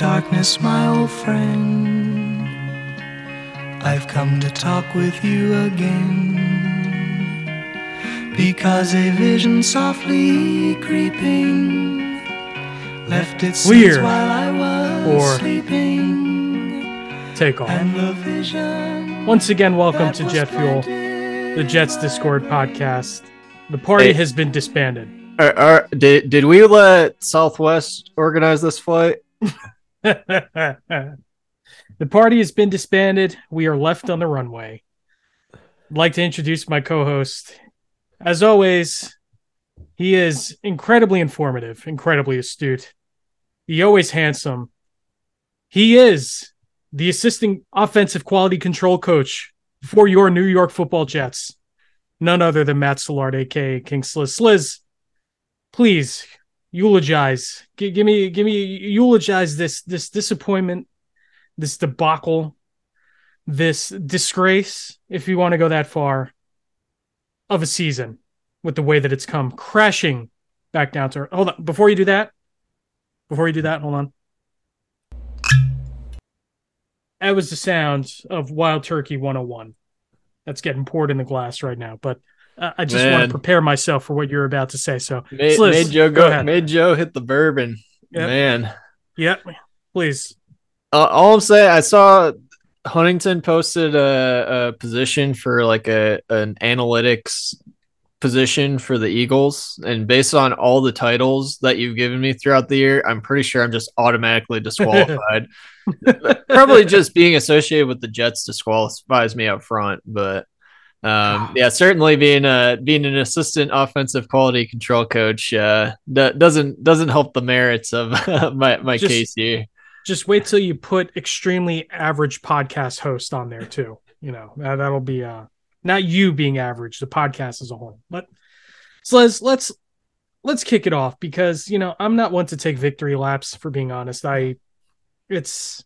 darkness, my old friend. I've come to talk with you again. Because a vision softly creeping left its seeds Weird. while I was Or- sleeping. Take off. And the vision Once again, welcome to Jet Fuel, the Jets Discord podcast. The party Hey. has been disbanded. Are, are, did did we let Southwest organize this flight? the party has been disbanded. We are left on the runway. I'd like to introduce my co-host. As always, he is incredibly informative, incredibly astute. He always handsome. He is the assistant offensive quality control coach for your New York Football Jets. None other than Matt Soulard, aka King Sliz. Sliz, please eulogize. G- give me, give me, eulogize this this disappointment, this debacle, this disgrace, if you want to go that far, of a season with the way that it's come crashing back down to. Hold on, before you do that, before you do that, hold on. That was the sound of Wild Turkey 101. That's getting poured in the glass right now, but. Uh, I just want to prepare myself for what you're about to say. So, Made, made Joe go go, ahead. made Joe hit the bourbon. Yep. Man, Yep. Please. uh, all I'm saying, I saw Huntington posted a, a position for like a an analytics position for the Eagles, and based on all the titles that you've given me throughout the year, I'm pretty sure I'm just automatically disqualified. Probably just being associated with the Jets disqualifies me up front, but. Um, yeah, certainly being a being an assistant offensive quality control coach uh, do- doesn't doesn't help the merits of my my Just- case here. Just wait till you put extremely average podcast host on there too. You know, that, that'll be uh not you being average, the podcast as a whole. But so let's let's let's kick it off because you know I'm not one to take victory laps for being honest. I it's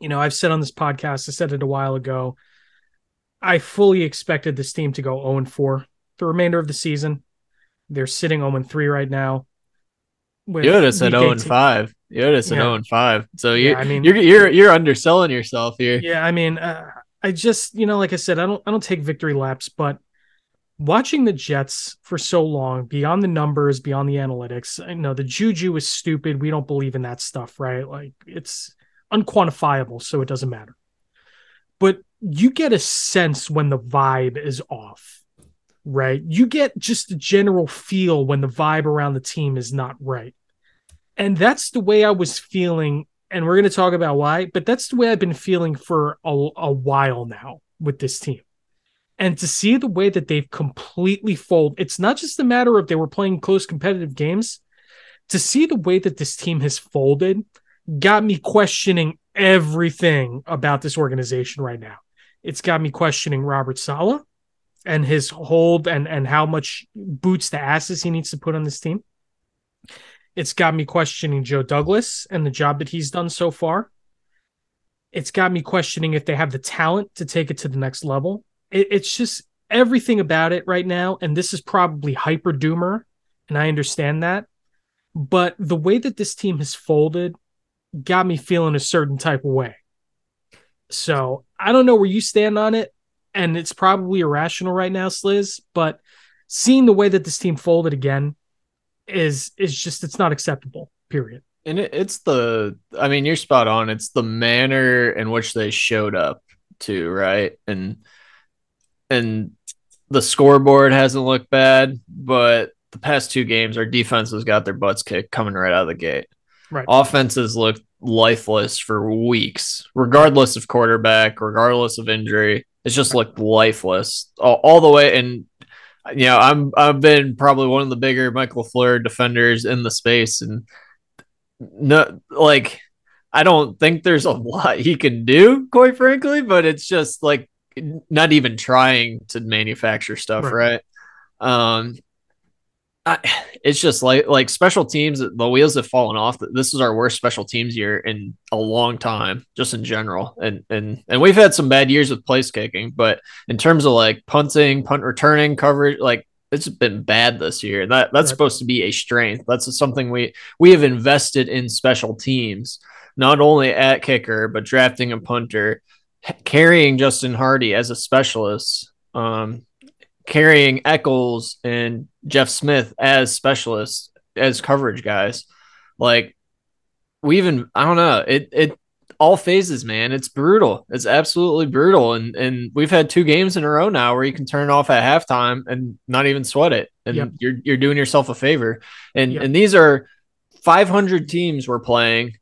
you know, I've said on this podcast, I said it a while ago. I fully expected this team to go 0 4 the remainder of the season. They're sitting 0 3 right now. with You would have said 0 and 18 5. You would have said 0 and 5. So you, Yeah, I mean- you're you're you're underselling yourself here. Yeah, I mean, uh, I just you know, like I said, I don't I don't take victory laps, but watching the Jets for so long, beyond the numbers, beyond the analytics, I know the juju is stupid. We don't believe in that stuff, right? Like it's unquantifiable, so it doesn't matter. But you get a sense when the vibe is off, right? You get just a general feel when the vibe around the team is not right. And that's the way I was feeling and we're going to talk about why, but that's the way I've been feeling for a, a while now with this team. And to see the way that they've completely folded, it's not just a matter of they were playing close competitive games. To see the way that this team has folded got me questioning everything about this organization right now. It's got me questioning Robert Saleh and his hold and, and how much boots to asses he needs to put on this team. It's got me questioning Joe Douglas and the job that he's done so far. It's got me questioning if they have the talent to take it to the next level. It, it's just everything about it right now. And this is probably hyper doomer. And I understand that. But the way that this team has folded got me feeling a certain type of way. So I don't know where you stand on it. And it's probably irrational right now, Sliz, but seeing the way that this team folded again is is just it's not acceptable. Period. And it, it's the I mean, you're spot on. It's the manner in which they showed up too, right? And and the scoreboard hasn't looked bad, but the past two games, our defense has got their butts kicked coming right out of the gate. Right. Offenses looked lifeless for weeks, regardless of quarterback, regardless of injury. It's just looked lifeless all, all the way. And you know, I'm I've been probably one of the bigger Mike LaFleur defenders in the space, and no, like I don't think there's a lot he can do, quite frankly. But it's just like not even trying to manufacture stuff, Right. right? Um, I, it's just like like special teams. The wheels have fallen off. This is our worst special teams year in a long time, just in general. And and and we've had some bad years with place kicking, but in terms of like punting, punt returning, coverage, like it's been bad this year. That that's Right. supposed to be a strength. That's something we we have invested in special teams not only at kicker, but drafting a punter, carrying Justin Hardy as a specialist, um, carrying Echols and Jeff Smith as specialists, as coverage guys. Like we even I don't know, it it all phases, man. It's brutal. It's absolutely brutal. And and we've had two games in a row now where you can turn off at halftime and not even sweat it. And yep. you're you're doing yourself a favor. And yep. and these are 500 teams we're playing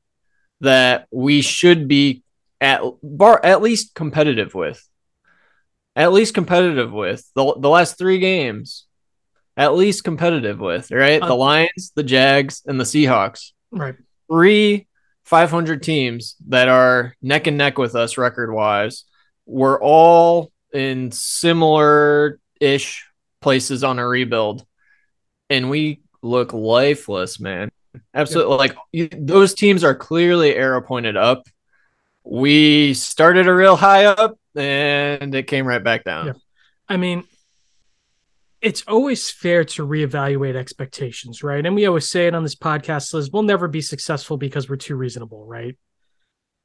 that we should be at bar at least competitive with. At least competitive with. The the last 3 games at least competitive with, right? Uh, the Lions, the Jags, and the Seahawks. Right. Three 500 teams that are neck and neck with us record wise. We're all in similar ish places on a rebuild, and we look lifeless, man. Absolutely. Like you, those teams are clearly arrow pointed up. We started a real high up and it came right back down. Yeah. I mean, it's always fair to reevaluate expectations, right? And we always say it on this podcast, Liz, we'll never be successful because we're too reasonable, right?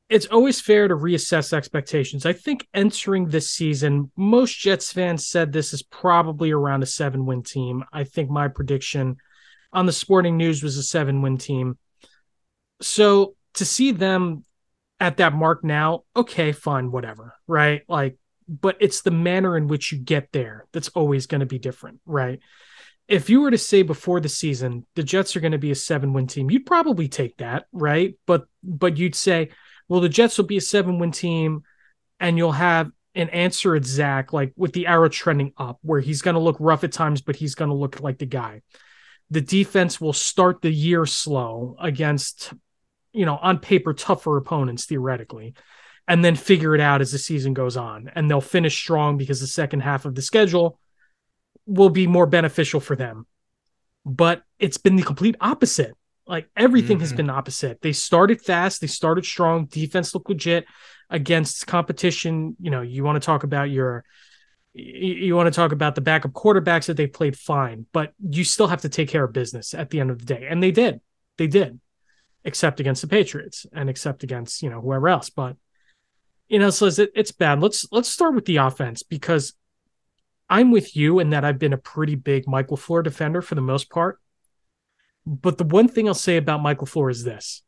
It's always fair to reassess expectations. I think entering this season, most Jets fans said this is probably around a seven win team. I think my prediction on the sporting news was a seven win team. So to see them at that mark now, okay, fine, whatever, right? Like but it's the manner in which you get there that's always going to be different, right? If you were to say before the season the Jets are going to be a seven win team, you'd probably take that, right? But but you'd say, well, the Jets will be a seven win team, and you'll have an answer at Zach like with the arrow trending up, where he's going to look rough at times, but he's going to look like the guy. The defense will start the year slow against, you know, on paper tougher opponents theoretically and then figure it out as the season goes on. And they'll finish strong because the second half of the schedule will be more beneficial for them. But it's been the complete opposite. Like everything mm-hmm. has been opposite. They started fast, they started strong, defense looked legit against competition. You know, you want to talk about your you want to talk about the backup quarterbacks that they played fine, but you still have to take care of business at the end of the day. And they did. They did. Except against the Patriots and except against, you know, whoever else. But you know, so it, it's bad. Let's let's start with the offense because I'm with you in that I've been a pretty big Michael LaFleur defender for the most part. But the one thing I'll say about Michael LaFleur is this.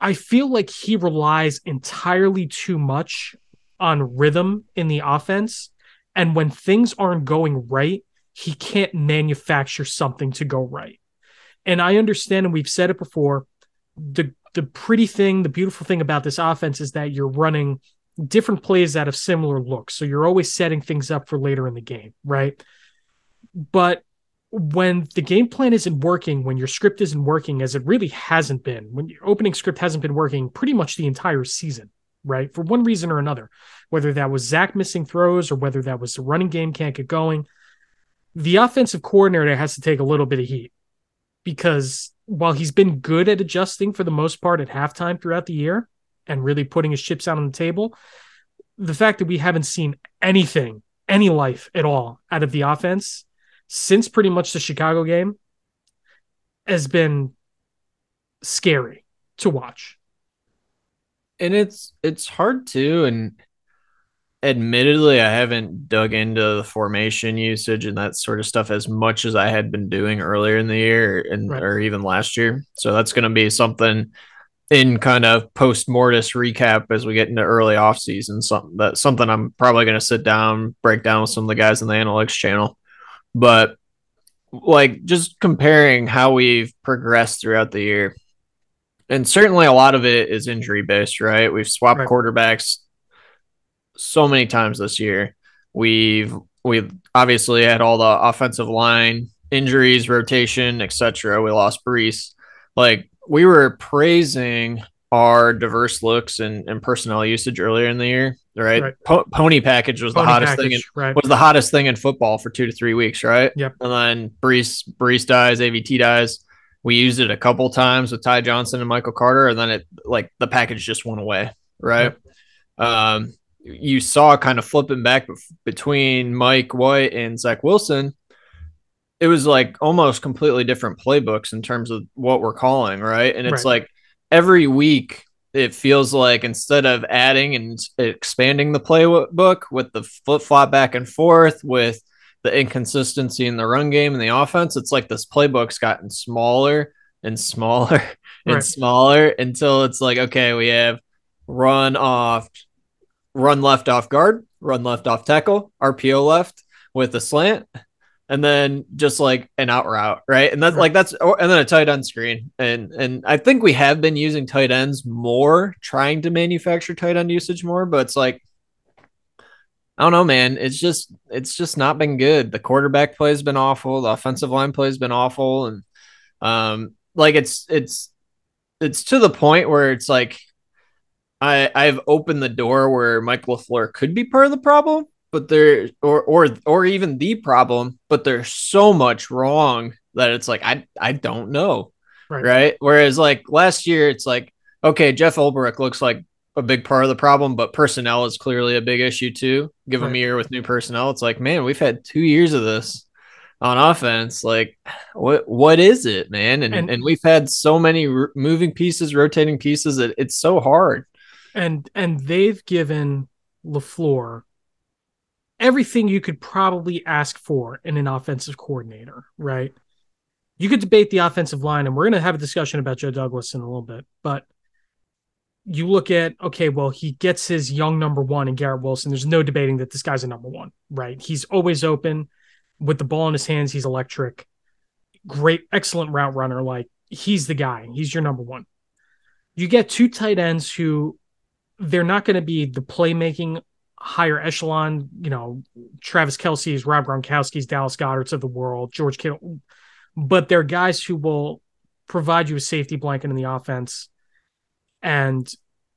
I feel like he relies entirely too much on rhythm in the offense. And when things aren't going right, he can't manufacture something to go right. And I understand, and we've said it before, the the pretty thing, the beautiful thing about this offense is that you're running different plays out of similar looks. So you're always setting things up for later in the game, right? But when the game plan isn't working, when your script isn't working, as it really hasn't been, when your opening script hasn't been working pretty much the entire season, right? For one reason or another, whether that was Zach missing throws or whether that was the running game can't get going, the offensive coordinator has to take a little bit of heat because while he's been good at adjusting for the most part at halftime throughout the year and really putting his chips out on the table, the fact that we haven't seen anything, any life at all out of the offense since pretty much the Chicago game has been scary to watch. And it's it's hard to and admittedly i haven't dug into the formation usage and that sort of stuff as much as i had been doing earlier in the year and right. or even last year so that's going to be something in kind of post mortem recap as we get into early off season something that something i'm probably going to sit down break down with some of the guys in the analytics channel but like just comparing how we've progressed throughout the year and certainly a lot of it is injury based right we've swapped right. quarterbacks so many times this year. We've we've obviously had all the offensive line injuries, rotation, etc. We lost Breece. Like we were praising our diverse looks and, and personnel usage earlier in the year, right? right. Po- pony package was pony the hottest package, thing in, right. was the hottest thing in football for two to three weeks, right? Yep. And then Breece Breece dies, AVT dies. We used it a couple times with Ty Johnson and Michael Carter, and then it like the package just went away, right? Yep. Um, you saw kind of flipping back between Mike White and Zach Wilson, it was like almost completely different playbooks in terms of what we're calling, right? And it's right. like every week it feels like instead of adding and expanding the playbook with the flip flop back and forth with the inconsistency in the run game and the offense, it's like this playbook's gotten smaller and smaller and right. smaller until it's like, okay, we have run off, run left off guard, run left off tackle, RPO left with a slant, and then just like an out route, right? And that's right. like that's and then a tight end screen. And and I think we have been using tight ends more, trying to manufacture tight end usage more, but it's like I don't know, man. It's just it's just not been good. The quarterback play has been awful. The offensive line play has been awful, and um, like it's it's it's to the point where it's like I I've opened the door where Mike LaFleur could be part of the problem, but there or or or even the problem, but there's so much wrong that it's like I I don't know. Right. right? Whereas like last year it's like okay, Jeff Ulbrich looks like a big part of the problem, but personnel is clearly a big issue too. Give right. them a year with new personnel. It's like, man, we've had two years of this on offense. Like, what what is it, man? And and, and we've had so many r- moving pieces, rotating pieces that it's so hard and and they've given LaFleur everything you could probably ask for in an offensive coordinator, right? You could debate the offensive line, and we're going to have a discussion about Joe Douglas in a little bit, but you look at okay, well, he gets his young number one in Garrett Wilson. There's no debating that this guy's a number one, right? He's always open with the ball in his hands. He's electric, great, excellent route runner. Like he's the guy. He's your number one. You get two tight ends who they're not going to be the playmaking higher echelon, you know, Travis Kelce's, Rob Gronkowski's, Dallas Goedert's of the world, George Kittle, but they're guys who will provide you a safety blanket in the offense. And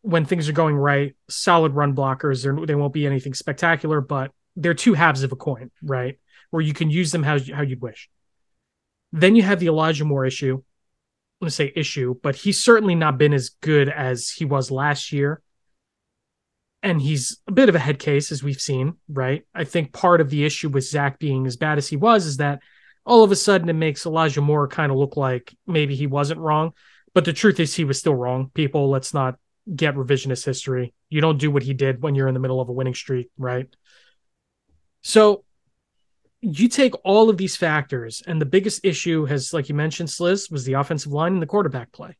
when things are going right, solid run blockers. They're, they won't be anything spectacular, but they're two halves of a coin, right? Where you can use them how, how you'd wish. Then you have the Elijah Moore issue. I'm going to say issue, but he's certainly not been as good as he was last year and he's a bit of a head case as we've seen, right? I think part of the issue with Zach being as bad as he was is that all of a sudden it makes Elijah Moore kind of look like maybe he wasn't wrong, but the truth is he was still wrong. People, let's not get revisionist history. You don't do what he did when you're in the middle of a winning streak, right? So you take all of these factors, and the biggest issue has, like you mentioned, Sliz, was the offensive line and the quarterback play.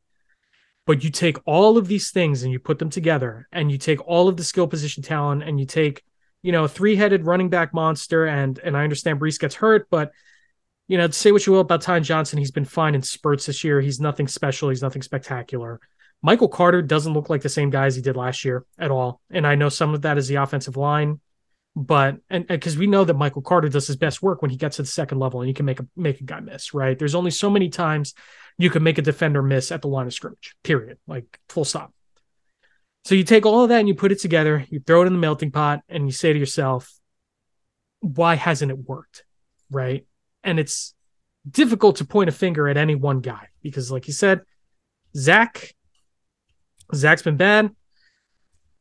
But you take all of these things and you put them together, and you take all of the skill position talent, and you take, you know, three headed running back monster. And and I understand Breece gets hurt, but you know, say what you will about Ty Johnson, he's been fine in spurts this year. He's nothing special. He's nothing spectacular. Michael Carter doesn't look like the same guy as he did last year at all. And I know some of that is the offensive line, but and because we know that Michael Carter does his best work when he gets to the second level and he can make a make a guy miss, right? There's only so many times you can make a defender miss at the line of scrimmage, period. Like full stop. So you take all of that and you put it together, you throw it in the melting pot, and you say to yourself, why hasn't it worked? Right. And it's difficult to point a finger at any one guy because, like you said, Zach, Zach's been bad.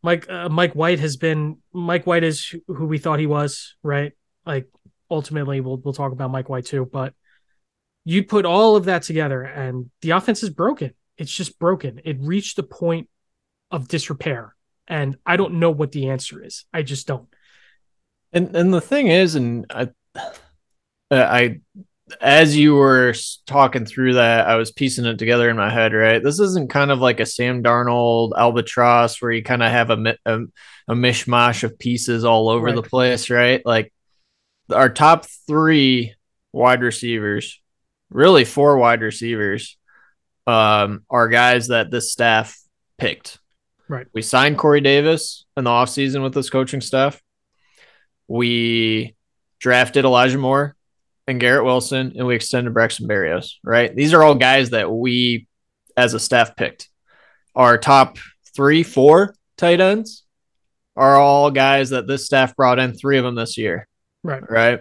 Mike uh, Mike White has been Mike White is who we thought he was, right? Like ultimately we'll we'll talk about Mike White too, but you put all of that together and the offense is broken. It's just broken. It reached the point of disrepair. And I don't know what the answer is. I just don't. And and the thing is, and I, I, as you were talking through that, I was piecing it together in my head. Right, this isn't kind of like a Sam Darnold albatross where you kind of have a, a, a mishmash of pieces all over right. the place. Right, like our top three wide receivers really four wide receivers um, are guys that this staff picked. Right. We signed Corey Davis in the offseason with this coaching staff. We drafted Elijah Moore and Garrett Wilson, and we extended Braxton Berrios, right? These are all guys that we as a staff picked. Our top three, four tight ends are all guys that this staff brought in, three of them this year. Right. Right.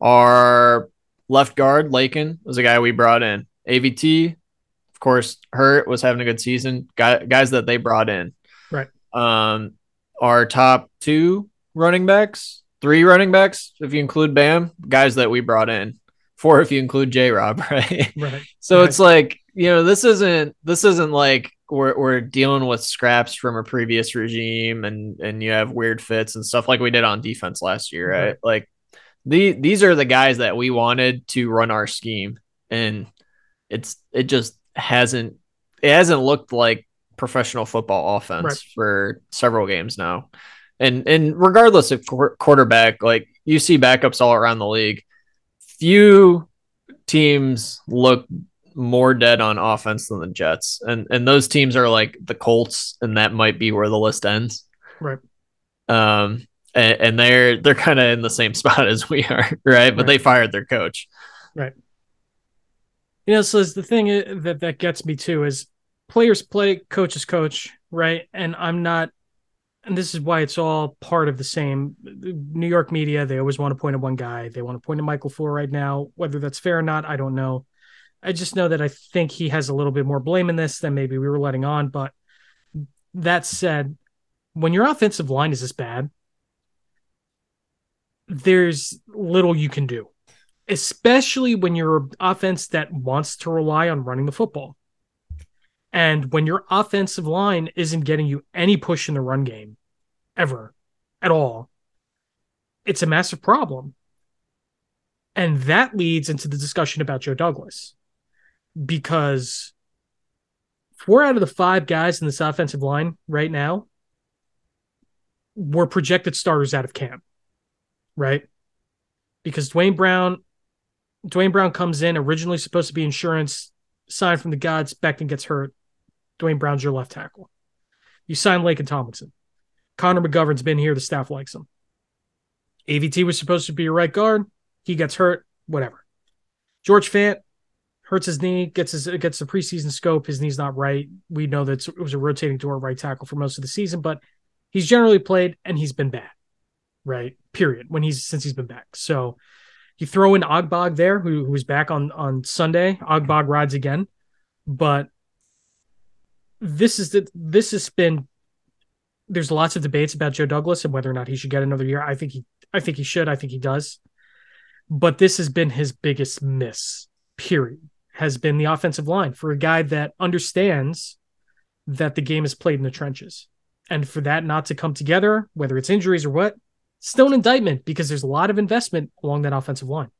Our Left guard, Laken was a guy we brought in. AVT, of course, Hurt was having a good season. Guys that they brought in. Right. Um, our top two running backs, three running backs, if you include Bam, guys that we brought in. Four if you include J Rob, right? Right. so right. it's like, you know, this isn't this isn't like we're, we're dealing with scraps from a previous regime and and you have weird fits and stuff like we did on defense last year, right? right. Like the these are the guys that we wanted to run our scheme and it's it just hasn't it hasn't looked like professional football offense right. for several games now. And and regardless of qu- quarterback, like you see backups all around the league, few teams look more dead on offense than the Jets. And and those teams are like the Colts and that might be where the list ends. Right. Um and, and they're they're kind of in the same spot as we are, right? But right. they fired their coach. Right. You know, so the thing that that gets me too is players play, coaches coach, right? And I'm not and this is why it's all part of the same New York media. They always want to point at one guy. They want to point at Michael LaFleur right now. Whether that's fair or not, I don't know. I just know that I think he has a little bit more blame in this than maybe we were letting on. But that said, when your offensive line is this bad, there's little you can do, especially when you're an offense that wants to rely on running the football. And when your offensive line isn't getting you any push in the run game ever at all, it's a massive problem. And that leads into the discussion about Joe Douglas because four out of the five guys in this offensive line right now were projected starters out of camp, right? Because Duane Brown, Duane Brown comes in originally supposed to be insurance, signed from the gods. Becton gets hurt. Duane Brown's your left tackle. You sign Laken Tomlinson. Connor McGovern's been here. The staff likes him. AVT was supposed to be your right guard. He gets hurt. Whatever. George Fant hurts his knee, gets his gets the preseason scope. His knee's not right. We know that it was a rotating door right tackle for most of the season, but he's generally played and he's been bad. Right. Period. When he's since he's been back. So you throw in Ogbog there, who who's back on on Sunday. Ogbog rides again, but this is the this has been there's lots of debates about Joe Douglas and whether or not he should get another year. I think he I think he should. I think he does. But this has been his biggest miss, period. Has been the offensive line for a guy that understands that the game is played in the trenches. And for that not to come together, whether it's injuries or what, still an indictment because there's a lot of investment along that offensive line.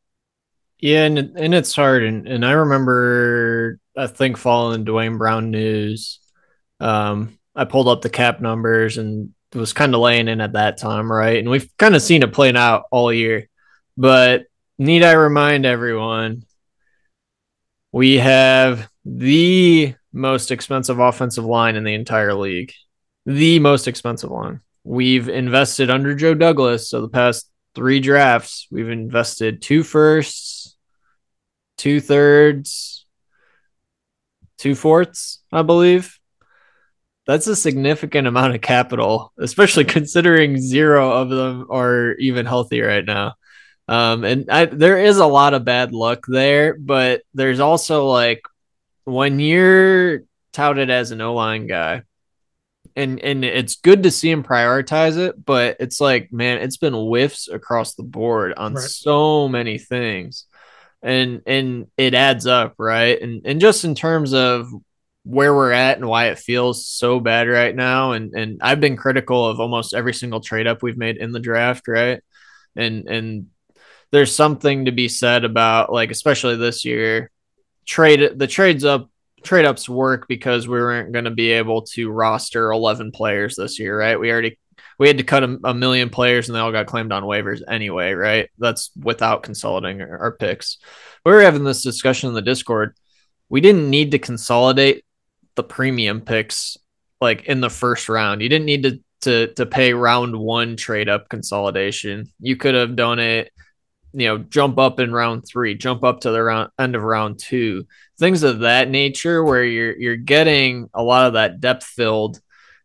Yeah, and and it's hard. And and I remember I think following Duane Brown news um, I pulled up the cap numbers and was kind of laying in at that time, right? And we've kind of seen it playing out all year. But need I remind everyone, we have the most expensive offensive line in the entire league. The most expensive line. We've invested under Joe Douglas. So the past three drafts, we've invested two firsts, two thirds, two fourths, I believe that's a significant amount of capital, especially considering zero of them are even healthy right now. Um, and I, there is a lot of bad luck there, but there's also like when you're touted as an O line guy, and and it's good to see him prioritize it, but it's like man, it's been whiffs across the board on right. so many things, and and it adds up, right? And and just in terms of where we're at and why it feels so bad right now. And and I've been critical of almost every single trade up we've made in the draft, right? And and there's something to be said about like especially this year, trade the trades up trade ups work because we weren't going to be able to roster 11 players this year, right? We already we had to cut a, a, million players and they all got claimed on waivers anyway, right? That's without consolidating our, our picks. We were having this discussion in the Discord. We didn't need to consolidate the premium picks like in the first round. You didn't need to to to pay round one trade up consolidation. You could have done it, you know, jump up in round three, jump up to the round end of round two, things of that nature, where you're you're getting a lot of that depth filled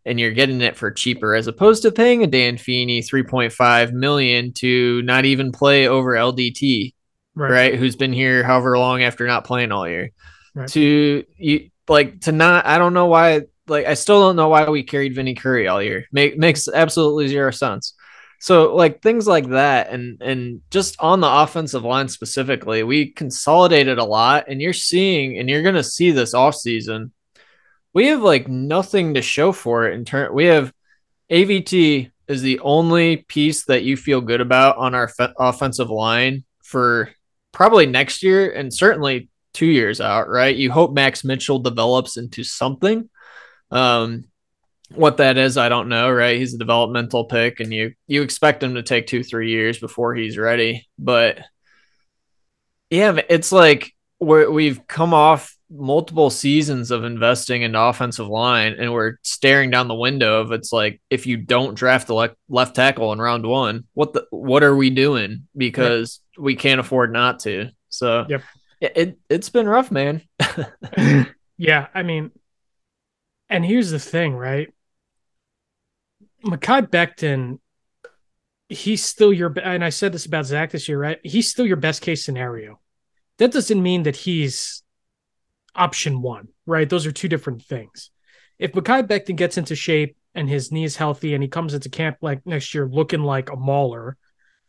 and you're getting it for cheaper as opposed to paying a Dan Feeney 3.5 million to not even play over LDT, right? right who's been here however long after not playing all year. Right. To you like to not I don't know why like I still don't know why we carried Vinny Curry all year. Make, makes absolutely zero sense. So like things like that and and just on the offensive line specifically, we consolidated a lot and you're seeing and you're going to see this off season we have like nothing to show for it in turn. We have AVT is the only piece that you feel good about on our fe- offensive line for probably next year and certainly two years out, right? You hope Max Mitchell develops into something. Um, what that is, I don't know, right? He's a developmental pick, and you you expect him to take two, three years before he's ready. But yeah, it's like we're, we've come off multiple seasons of investing in offensive line, and we're staring down the window of it's like if you don't draft the le- left tackle in round one, what the what are we doing? Because we can't afford not to. So yep. It, it it's been rough, man. yeah, I mean, and here's the thing, right? Mekhi Becton, he's still your and I said this about Zach this year, right? He's still your best case scenario. That doesn't mean that he's option one, right? Those are two different things. If Mekhi Becton gets into shape and his knee is healthy and he comes into camp like next year looking like a mauler,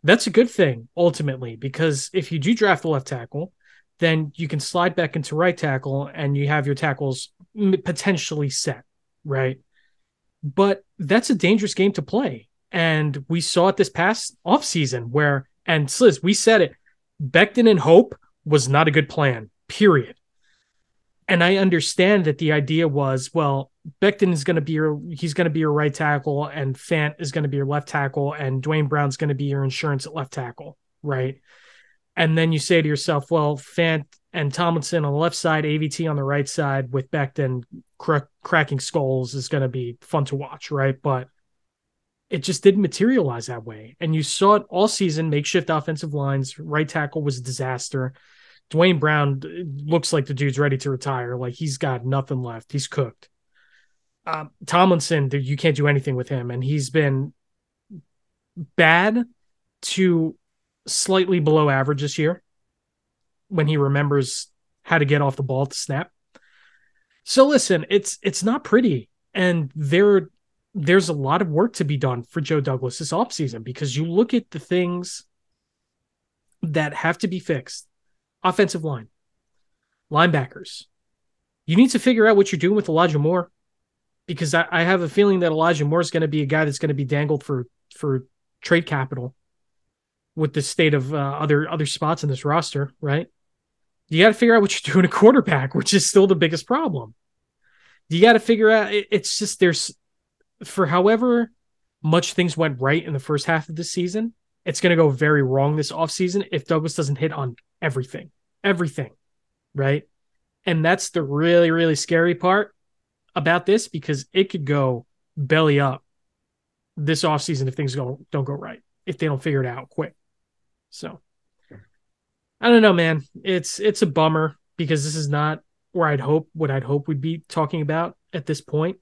that's a good thing ultimately because if you do draft the left tackle, then you can slide back into right tackle and you have your tackles potentially set, right? But that's a dangerous game to play. And we saw it this past offseason where, and Sliz, we said it, Becton and Hope was not a good plan, period. And I understand that the idea was, well, Becton is going to be your he's going to be your right tackle, and Fant is going to be your left tackle, and Duane Brown's going to be your insurance at left tackle, right? And then you say to yourself, well, Fant and Tomlinson on the left side, AVT on the right side, with Becton cr- cracking skulls is going to be fun to watch, right? But it just didn't materialize that way. And you saw it all season makeshift offensive lines. Right tackle was a disaster. Duane Brown looks like the dude's ready to retire. Like he's got nothing left. He's cooked. Um, Tomlinson, you can't do anything with him, and he's been bad to slightly below average this year when he remembers how to get off the ball to snap. So listen, it's it's not pretty, and there there's a lot of work to be done for Joe Douglas this offseason because you look at the things that have to be fixed offensive line, linebackers. You need to figure out what you're doing with Elijah Moore because I, I have a feeling that Elijah Moore is going to be a guy that's going to be dangled for for trade capital with the state of uh, other other spots in this roster, right? You got to figure out what you're doing a quarterback, which is still the biggest problem. You got to figure out it, it's just there's for however much things went right in the first half of the season, it's going to go very wrong this offseason if Douglas doesn't hit on everything, everything, right? And that's the really, really scary part about this because it could go belly up this offseason if things go, don't go right, if they don't figure it out quick. So I don't know, man. It's it's a bummer because this is not where I'd hope what I'd hope we'd be talking about at this point.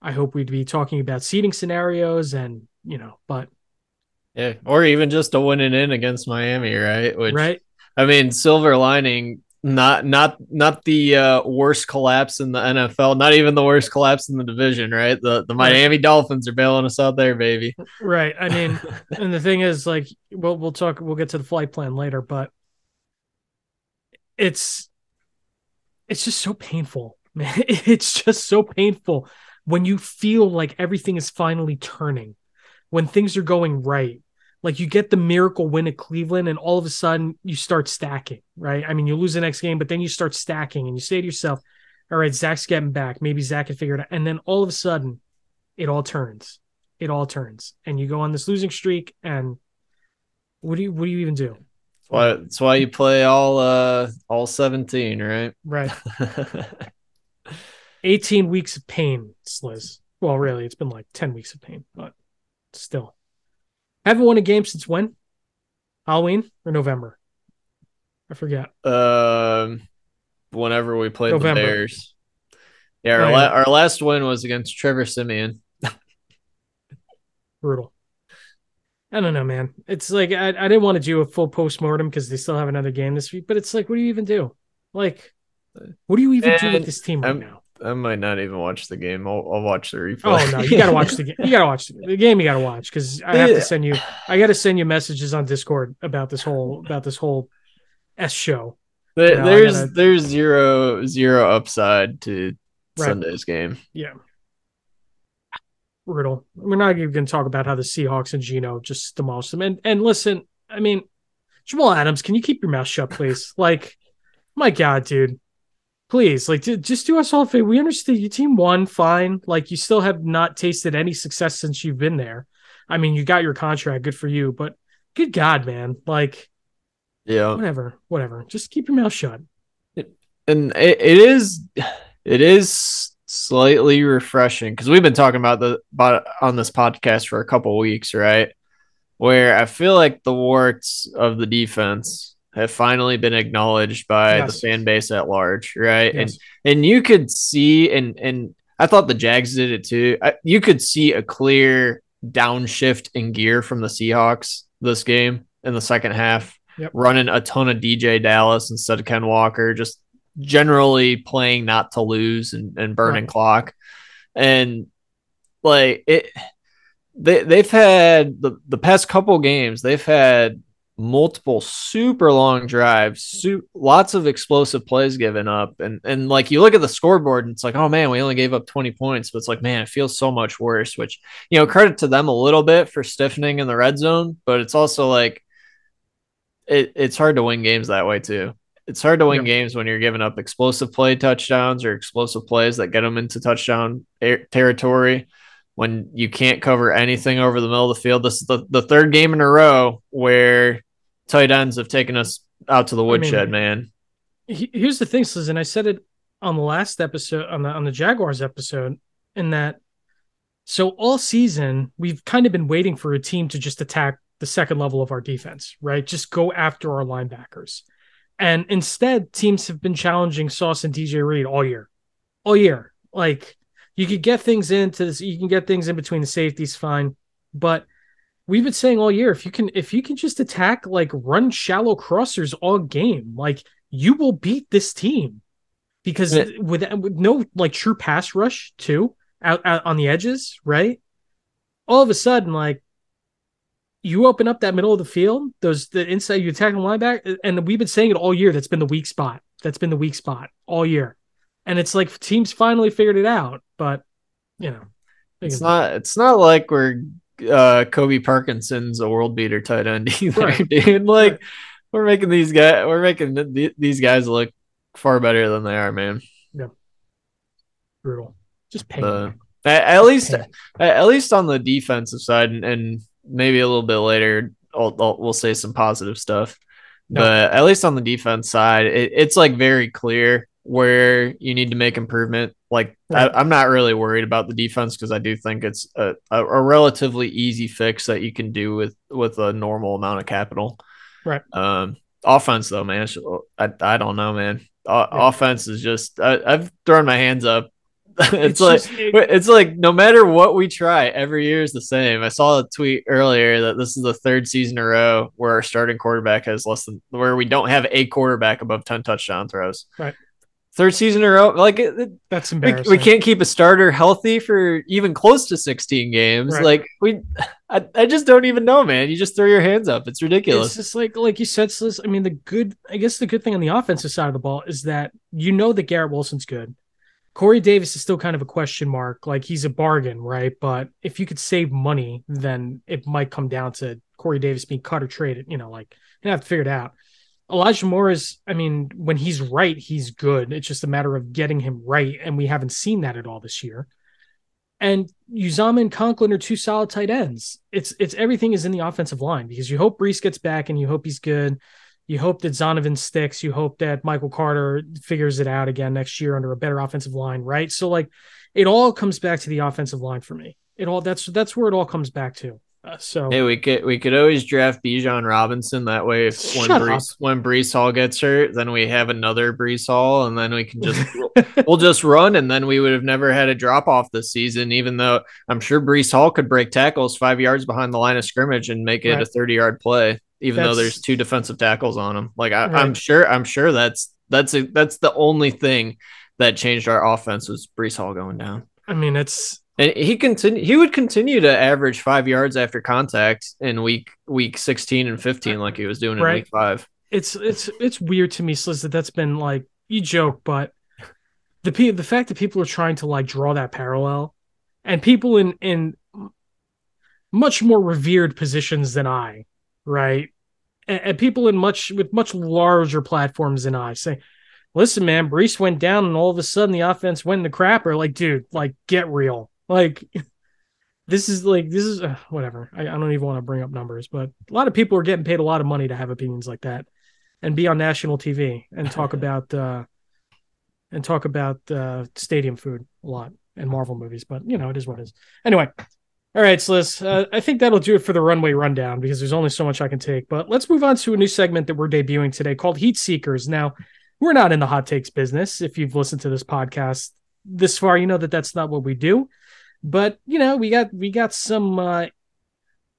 I hope we'd be talking about seating scenarios and you know, but yeah, or even just a winning in against Miami, right? Which, right. I mean, silver lining, not not not the uh, worst collapse in the NFL, not even the worst collapse in the division, right? The the Miami. Dolphins are bailing us out there, baby. Right. I mean, and the thing is, like, we'll we'll talk, we'll get to the flight plan later, but it's it's just so painful, man. It's just so painful when you feel like everything is finally turning, when things are going right. Like you get the miracle win at Cleveland, and all of a sudden you start stacking, right? I mean, you lose the next game, but then you start stacking, and you say to yourself, "All right, Zach's getting back. Maybe Zach can figure it out." And then all of a sudden, it all turns. It all turns, and you go on this losing streak. And what do you what do you even do? That's why, that's why you play all uh all seventeen, right? Right. 18 weeks of pain, Sliz. Well, really, it's been like 10 weeks of pain, but still. Haven't won a game since when? Halloween or November? I forget. Um, whenever we played November. the Bears. Yeah, our, oh, La- our last win was against Trevor Siemian. Brutal. I don't know, man. It's like I, I didn't want to do a full post mortem because they still have another game this week, but it's like, what do you even do? Like, what do you even and do with this team right I'm, now? I might not even watch the game. I'll, I'll watch the replay. Oh no, you gotta watch the game. You gotta watch the, the game. You gotta watch because I have to send you. I gotta send you messages on Discord about this whole about this whole s show. There, you know, there's gotta, there's zero zero upside to Right. Sunday's game. Yeah. Brutal. We're not even going to talk about how the Seahawks and Geno just demolished them. And and listen, I mean, Jamal Adams, can you keep your mouth shut, please? like, my God, dude. Please, like, just do us all a favor. We understand your team won, fine. Like, you still have not tasted any success since you've been there. I mean, you got your contract, good for you, but good God, man. Like, Yeah. whatever, whatever. Just keep your mouth shut. and it, it is it is slightly refreshing because we've been talking about the about on this podcast for a couple weeks right where i feel like the warts of the defense have finally been acknowledged by Yes. the fan base at large right Yes. and and you could see and and i thought the jags did it too I, you could see a clear downshift in gear from the seahawks this game in the second half Yep. running a ton of dj dallas instead of ken walker just generally playing not to lose and, and burning Right. clock and like it they they've had the, the past couple games they've had multiple super long drives su- lots of explosive plays given up. And and like you look at the scoreboard and it's like oh man we only gave up 20 points but it's like man it feels so much worse which you know credit to them a little bit for stiffening in the red zone but it's also like it, it's hard to win games that way too. It's hard to win games when you're giving up explosive play touchdowns or explosive plays that get them into touchdown air- territory when you can't cover anything over the middle of the field. This is the, the third game in a row where tight ends have taken us out to the mean, woodshed, man. he- here's the thing, Sliz, and I said it on the last episode on the on the Jaguars episode, in that so all season we've kind of been waiting for a team to just attack the second level of our defense, right? Just go after our linebackers. And instead, teams have been challenging Sauce and DJ Reed all year. All year. Like you could get things into this, you can get things in between the safeties, fine. But we've been saying all year, if you can if you can just attack like run shallow crossers all game, like you will beat this team because Yeah. with, with no like true pass rush too out, out on the edges, right? All of a sudden, like you open up that middle of the field, those the inside you attack the linebacker, and we've been saying it all year. That's been the weak spot. That's been the weak spot all year, and it's like teams finally figured it out. But you know, It's not it's not like we're uh Colby Parkinson's a world beater tight end either, Right. dude. Like Right. we're making these guys we're making th- th- these guys look far better than they are, man. Yeah, brutal. Just pain. The- at, at least Pain. at at least on the defensive side, and, and maybe a little bit later, I'll, I'll, we'll say some positive stuff. No. But at least on the defense side, it, it's like very clear where you need to make improvement. Like Right. I, I'm not really worried about the defense because I do think it's a, a, a relatively easy fix that you can do with with a normal amount of capital. Right. Um, offense though, man, I I don't know, man. O-. Offense is just I, I've thrown my hands up. it's, It's like just- it- it's like no matter what we try, every year is the same. I saw a tweet earlier that this is the third season in a row where our starting quarterback has less than where we don't have a quarterback above ten touchdown throws. Right. Third season in a row, like it, that's we, embarrassing. we can't keep a starter healthy for even close to 16 games. Right. Like we, I, I just don't even know, man. You just throw your hands up. It's ridiculous. It's just like like you said, Sliz, I mean, the good I guess the good thing on the offensive side of the ball is that you know that Garrett Wilson's good. Corey Davis is still kind of a question mark. Like he's a bargain, right? But if you could save money, then it might come down to Corey Davis being cut or traded. You know, like you have to figure it out. Elijah Moore is, I mean, when he's right, he's good. It's just a matter of getting him right, and we haven't seen that at all this year. And Uzomah and Conklin are two solid tight ends. It's it's everything is in the offensive line because you hope Breece gets back and you hope he's good. You hope that Zonovan sticks. You hope that Michael Carter figures it out again next year under a better offensive line, right? So like, it all comes back to the offensive line for me. It all that's that's where it all comes back to. Uh, so Hey, we could we could always draft Bijan Robinson that way. If when Breece when Breece Hall gets hurt, then we have another Breece Hall, and then we can just we'll just run, and then we would have never had a drop off this season. Even though I'm sure Breece Hall could break tackles five yards behind the line of scrimmage and make it Right. a 30 yard play, even though there's two defensive tackles on him. Like I, I'm Right. sure I'm sure that's that's a, that's the only thing that changed our offense was Breece Hall going down. I mean, it's And he continue he would continue to average five yards after contact in week week 16 and 15 like he was doing in Right. week five. it's it's it's weird to me, Sliz, that that's been like you joke, but the pe- the fact that people are trying to like draw that parallel, and people in in much more revered positions than I, right, and, and people in much with much larger platforms than I say, listen, man, Breece went down, and all of a sudden the offense went in the crapper. Like, dude, like get real, like. This is like this is uh, whatever. I, I don't even want to bring up numbers, but a lot of people are getting paid a lot of money to have opinions like that and be on national TV and talk about uh, and talk about uh, stadium food a lot and Marvel movies. But you know, it is what it is. Anyway, all right, Sliz. Uh, I think that'll do it for the runway rundown because there's only so much I can take. But let's move on to a new segment that we're debuting today called Heat Seekers. Now, we're not in the hot takes business. If you've listened to this podcast this far, you know that that's not what we do. But you know, we got we got some uh,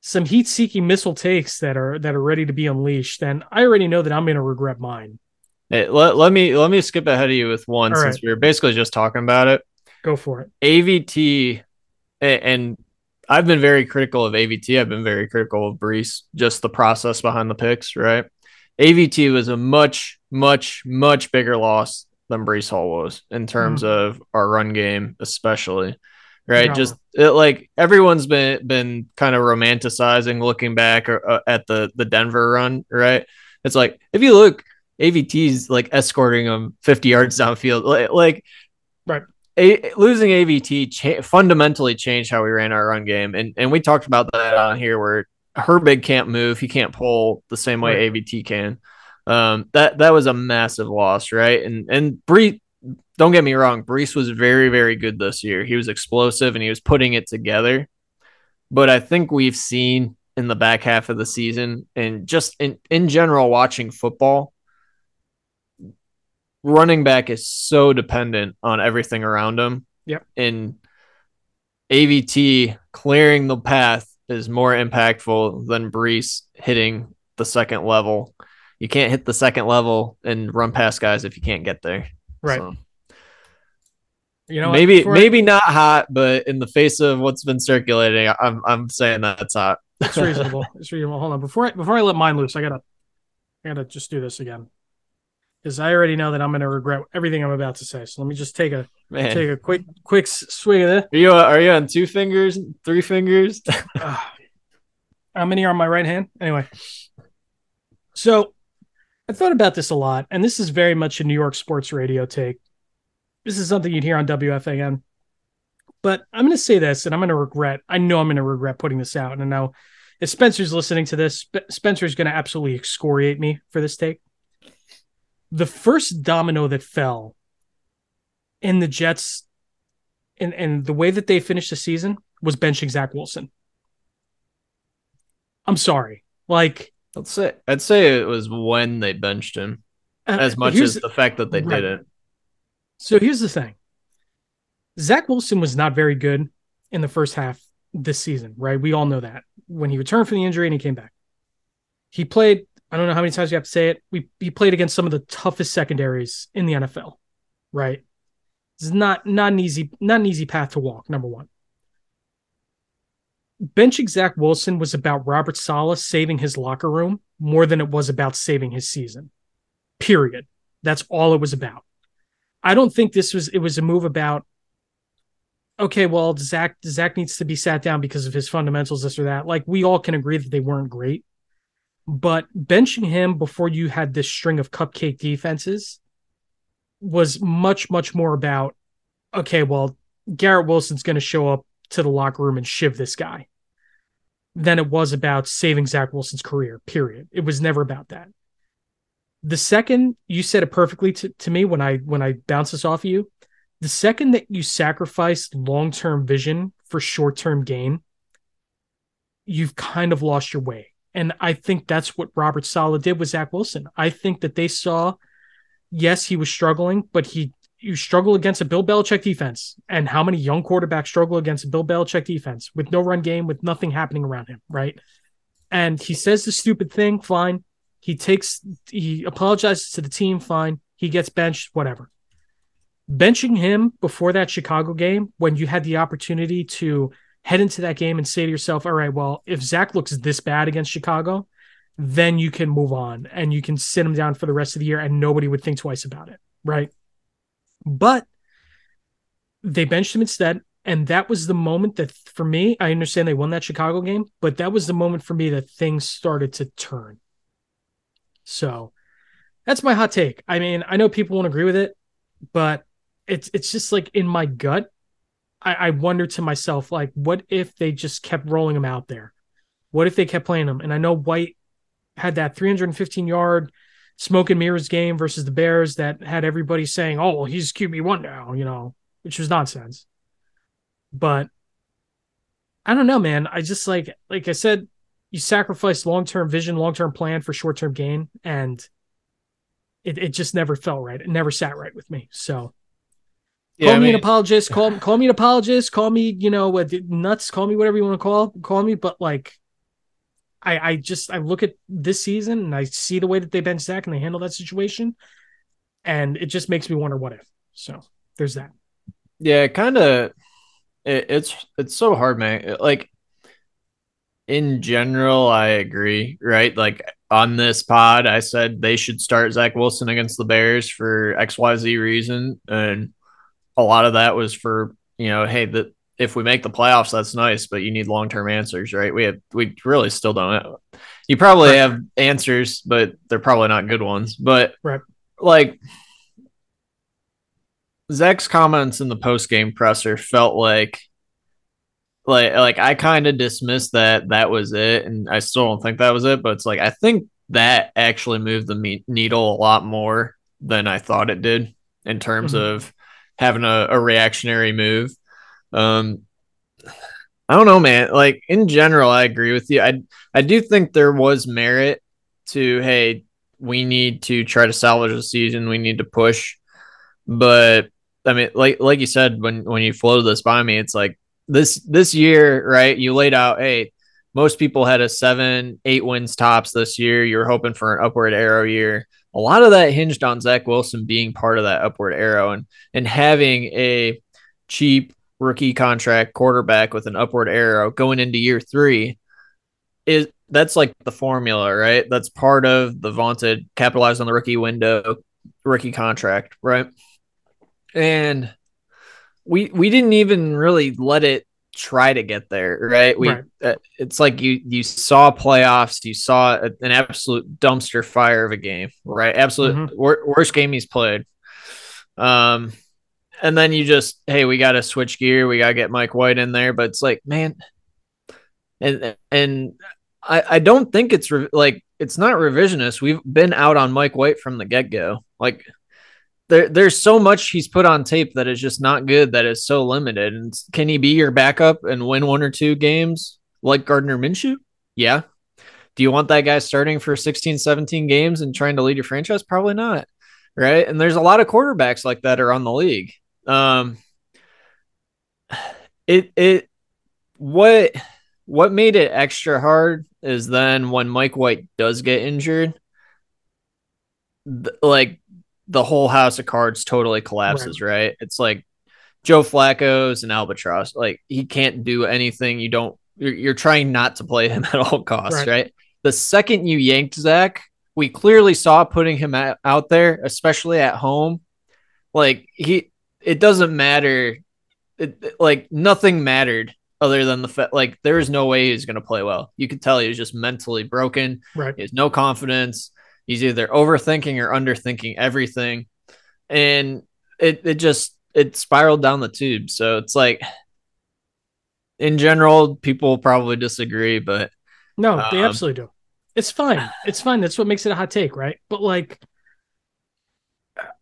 some heat seeking missile takes that are that are ready to be unleashed, and I already know that I'm going to regret mine. Hey, let, let me let me skip ahead of you with one All since right. we were basically just talking about it. Go for it. AVT, and I've been very critical of AVT. I've been very critical of Breece, just the process behind the picks, right? AVT was a much, much, much bigger loss than Breece Hall was in terms of our run game, especially. Right, Drama. just it, like everyone's been been kind of romanticizing, looking back uh, at the the Denver run. Right, it's like if you look, AVT's like escorting them 50 yards downfield. Like, like Right. A, losing AVT cha- fundamentally changed how we ran our run game, and and we talked about that on here where Herbig can't move, he can't pull the same way AVT can. Um, that that was a massive loss, right? And and Breece, don't get me wrong, Breece was very very good this year. He was explosive and he was putting it together. But I think we've seen in the back half of the season and just in in general watching football running back is so dependent on everything around him. Yep. And AVT clearing the path is more impactful than Breece hitting the second level. You can't hit the second level and run past guys if you can't get there. Right. So, You know, what? maybe I- maybe not hot, but in the face of what's been circulating, I'm I'm saying that's hot. it's reasonable. It's reasonable. Hold on, before I before I let mine loose, I gotta I gotta just do this again because I already know that I'm gonna regret everything I'm about to say. So let me just take a Man, take a quick quick s- swig of this. are you are you on two fingers, three fingers? Ah. How many are on my right hand? Anyway, so I thought about this a lot, and this is very much a New York sports radio take. This is something you'd hear on WFAN. But I'm going to say this, and I'm going to regret. I know I'm going to regret putting this out. And I know if Spencer's listening to this, Sp- Spencer's going to absolutely excoriate me for this take. The first domino that fell in the Jets, and and the way that they finished the season was benching Zach Wilson. I'm sorry. Like I'd say I'd say it was when they benched him uh, as much as the fact that they Right. didn't. So here's the thing. Zach Wilson was not very good in the first half this season, right? We all know that when he returned from the injury and he came back. He played, I don't know how many times you have to say it. We he played against some of the toughest secondaries in the NFL, right? It's not not an easy, not an easy path to walk, number one. Benching Zach Wilson was about Robert Saleh saving his locker room more than it was about saving his season. Period. That's all it was about. I don't think this was it was a move about okay, well, Zach Zach needs to be sat down because of his fundamentals, this or that. Like we all can agree that they weren't great. But benching him before you had this string of cupcake defenses was much, much more about okay, well, Garrett Wilson's gonna show up to the locker room and shiv this guy than it was about saving Zach Wilson's career, period. It was never about that the second you said it perfectly to, to me when I when I bounce this off of you, the second that you sacrifice long-term vision for short-term gain, you've kind of lost your way. And I think that's what Robert Saleh did with Zach Wilson. I think that they saw, yes, he was struggling, but he you struggle against a Bill Belichick defense. And how many young quarterbacks struggle against a Bill Belichick defense with no run game, with nothing happening around him, right? And he says the stupid thing, fine. He takes he apologizes to the team, fine. He gets benched, whatever. Benching him before that Chicago game, when you had the opportunity to head into that game and say to yourself, all right, well, if Zach looks this bad against Chicago, then you can move on and you can sit him down for the rest of the year and nobody would think twice about it. Right. But they benched him instead. And that was the moment that, for me, I understand they won that Chicago game, but that was the moment for me that things started to turn. So that's my hot take. I mean, I know people won't agree with it, but it's it's just like in my gut, I, I wonder to myself, like, what if they just kept rolling him out there? What if they kept playing him? And I know White had that 315 yard smoke and mirrors game versus the Bears that had everybody saying, "Oh, well, he's QB one now," you know, which was nonsense. But I don't know, man. I just like like I said, you sacrifice long term vision, long term plan for short term gain, and it, it just never felt right. It never sat right with me. So Yeah, call I me mean- an apologist. Call call me an apologist. Call me, you know, what nuts. Call me whatever you want to call call me. But like, I I just I look at this season and I see the way that they bench Zach and they handle that situation, and it just makes me wonder what if. So there's that. Yeah, kind of. It, it's it's so hard, man. Like in general, I agree. Right, like on this pod, I said they should start Zach Wilson against the Bears for X Y Z reason, and a lot of that was for you know, hey, that if we make the playoffs, that's nice, but you need long term answers, right? We have we really still don't. Have, you probably Right. have answers, but they're probably not good ones. But Right. like Zach's comments in the post game presser felt like like like I kind of dismissed that that was it, and I still don't think that was it. But it's like I think that actually moved the me- needle a lot more than I thought it did in terms Mhm. of having a, a reactionary move. Um, I don't know, man. Like in general, I agree with you. I I do think there was merit to hey, we need to try to salvage the season. We need to push, but I mean, like like you said when when you floated this by me, it's like this this year, right? You laid out, hey, most people had a seven, eight wins tops this year. You were hoping for an upward arrow year. A lot of that hinged on Zach Wilson being part of that upward arrow and and having a cheap rookie contract quarterback with an upward arrow going into year three is that's like the formula, right? That's part of the vaunted capitalize on the rookie window, rookie contract, right? And we we didn't even really let it try to get there, right? We Right. uh, it's like you you saw playoffs, you saw a, an absolute dumpster fire of a game, right? Absolute Mhm. wor- worst game he's played. Um, and then you just hey, we got to switch gear, we got to get Mike White in there, but it's like man, and and I I don't think it's re- like it's not revisionist. We've been out on Mike White from the get go, like there there's so much he's put on tape that is just not good that is so limited. And can he be your backup and win one or two games like Gardner Minshew? Yeah. Do you want that guy starting for 16, 17 games and trying to lead your franchise? Probably not. Right. And there's a lot of quarterbacks like that are on the league. Um it it what what made it extra hard is then when Mike White does get injured, th- like the whole house of cards totally collapses, right? It's like Joe Flacco's an albatross. Like he can't do anything. You don't. You're, you're trying not to play him at all costs, Right. right? The second you yanked Zach, we clearly saw putting him out, out there, especially at home. Like he, it doesn't matter. It, like nothing mattered other than the fact like there is no way he's going to play well. You could tell he was just mentally broken. Right. He has no confidence. He's either overthinking or underthinking everything. And it, it just it spiraled down the tube. So it's like in general, people probably disagree, but No, they Um, absolutely do. It's fine. It's fine. That's what makes it a hot take, right? But like,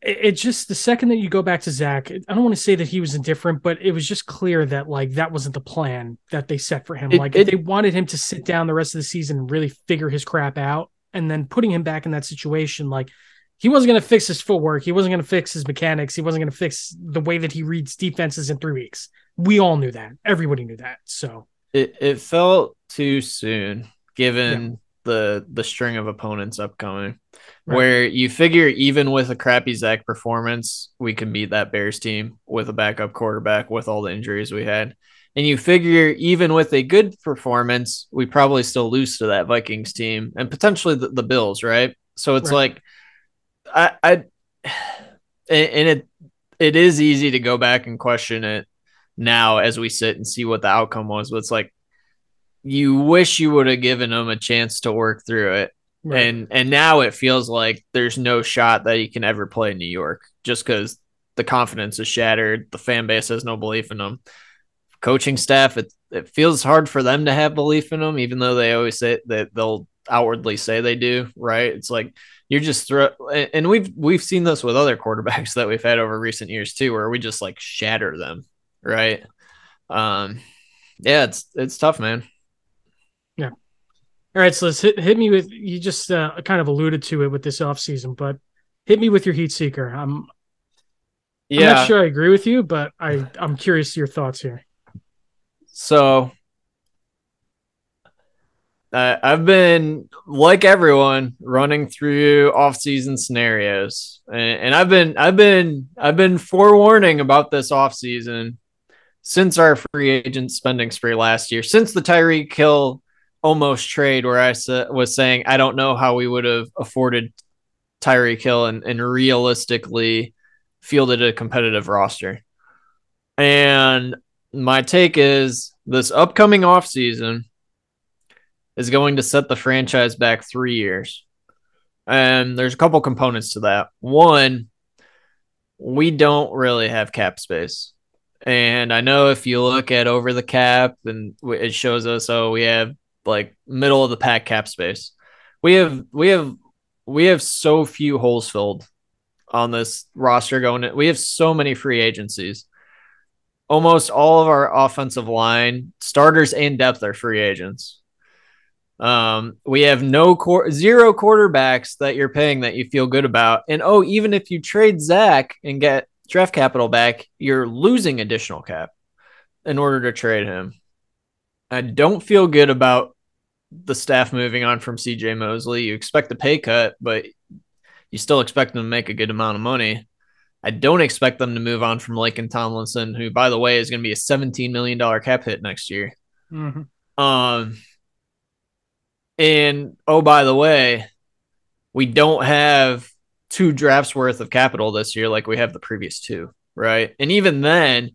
it, it just the second that you go back to Zach, I don't want to say that he was indifferent, but it was just clear that like that wasn't the plan that they set for him. It- like, if it- they wanted him to sit down the rest of the season and really figure his crap out, and then putting him back in that situation, like he wasn't going to fix his footwork, he wasn't going to fix his mechanics, he wasn't going to fix the way that he reads defenses in three weeks. We all knew that. Everybody knew that. So it, it felt too soon given the the string of opponents upcoming. Right. Where you figure even with a crappy Zach performance, we can beat that Bears team with a backup quarterback with all the injuries we had. And you figure even with a good performance, we probably still lose to that Vikings team and potentially the, the Bills, right? So it's Right. like I I and it it is easy to go back and question it now as we sit and see what the outcome was. But it's like you wish you would have given him a chance to work through it. Right. And and now it feels like there's no shot that he can ever play in New York just because the confidence is shattered. The fan base has no belief in him. Coaching staff, it it feels hard for them to have belief in them, even though they always say that they'll outwardly say they do, right? It's like you're just throw and we've we've seen this with other quarterbacks that we've had over recent years too, where we just like shatter them, right? Um yeah, it's it's tough, man. Yeah. All right, so let's hit, hit me with you just uh, kind of alluded to it with this offseason, but hit me with your heat seeker. I'm I'm Yeah. not sure I agree with you, but I I'm curious your thoughts here. So uh, I've been like everyone running through off-season scenarios, and, and I've been I've been I've been forewarning about this off-season since our free agent spending spree last year, since the Tyreek Hill almost trade, where I sa- was saying I don't know how we would have afforded Tyreek Hill and, and realistically fielded a competitive roster. And my take is this upcoming offseason is going to set the franchise back three years. And there's a couple components to that. One, we don't really have cap space. And I know if you look at over the cap and it shows us, oh, we have like middle of the pack cap space. We have, we have, we have so few holes filled on this roster going. We have so many free agencies almost all of our offensive line starters and depth are free agents. Um, we have no core zero quarterbacks that you're paying that you feel good about. And oh, even if you trade Zach and get draft capital back, you're losing additional cap in order to trade him. I don't feel good about the staff moving on from CJ Mosley. You expect the pay cut, but you still expect them to make a good amount of money. I don't expect them to move on from Laken Tomlinson, who, by the way, is going to be a $17 million cap hit next year. Mm-hmm. Um, and oh, by the way, we don't have two drafts worth of capital this year like we have the previous two, right? And even then,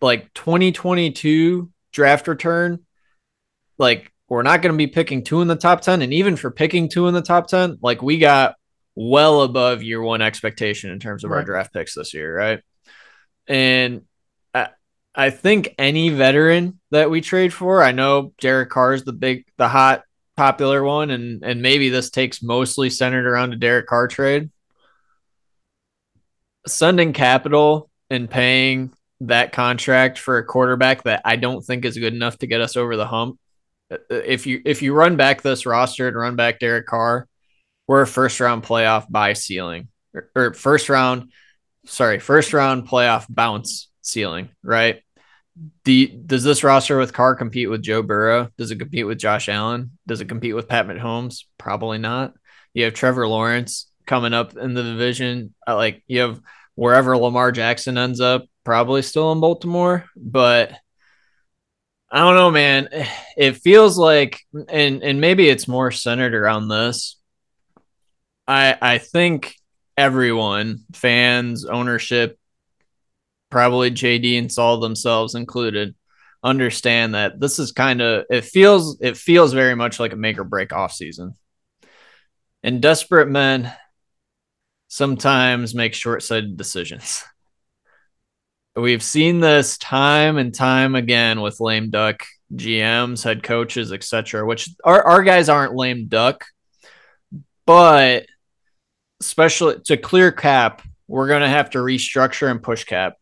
like 2022 draft return, like we're not going to be picking two in the top 10. And even for picking two in the top 10, like we got well above year one expectation in terms of our draft picks this year, right? And I, I think any veteran that we trade for, I know Derek Carr is the big, the hot, popular one, and and maybe this takes mostly centered around a Derek Carr trade. Sending capital and paying that contract for a quarterback that I don't think is good enough to get us over the hump. If you if you run back this roster and run back Derek Carr, we're a first round playoff buy ceiling or, or first round, sorry, first round playoff bounce ceiling, right? The, does this roster with Carr compete with Joe Burrow? Does it compete with Josh Allen? Does it compete with Pat Mahomes? Probably not. You have Trevor Lawrence coming up in the division. Uh, Like you have wherever Lamar Jackson ends up, probably still in Baltimore, but I don't know, man. It feels like, and and maybe it's more centered around this. I I think everyone, fans, ownership, probably JD and Saul themselves included, understand that this is kind of it feels it feels very much like a make or break off season. And desperate men sometimes make short-sighted decisions. We've seen this time and time again with lame duck GMs, head coaches, etc. Which our, our guys aren't lame duck, but especially to clear cap, we're going to have to restructure and push cap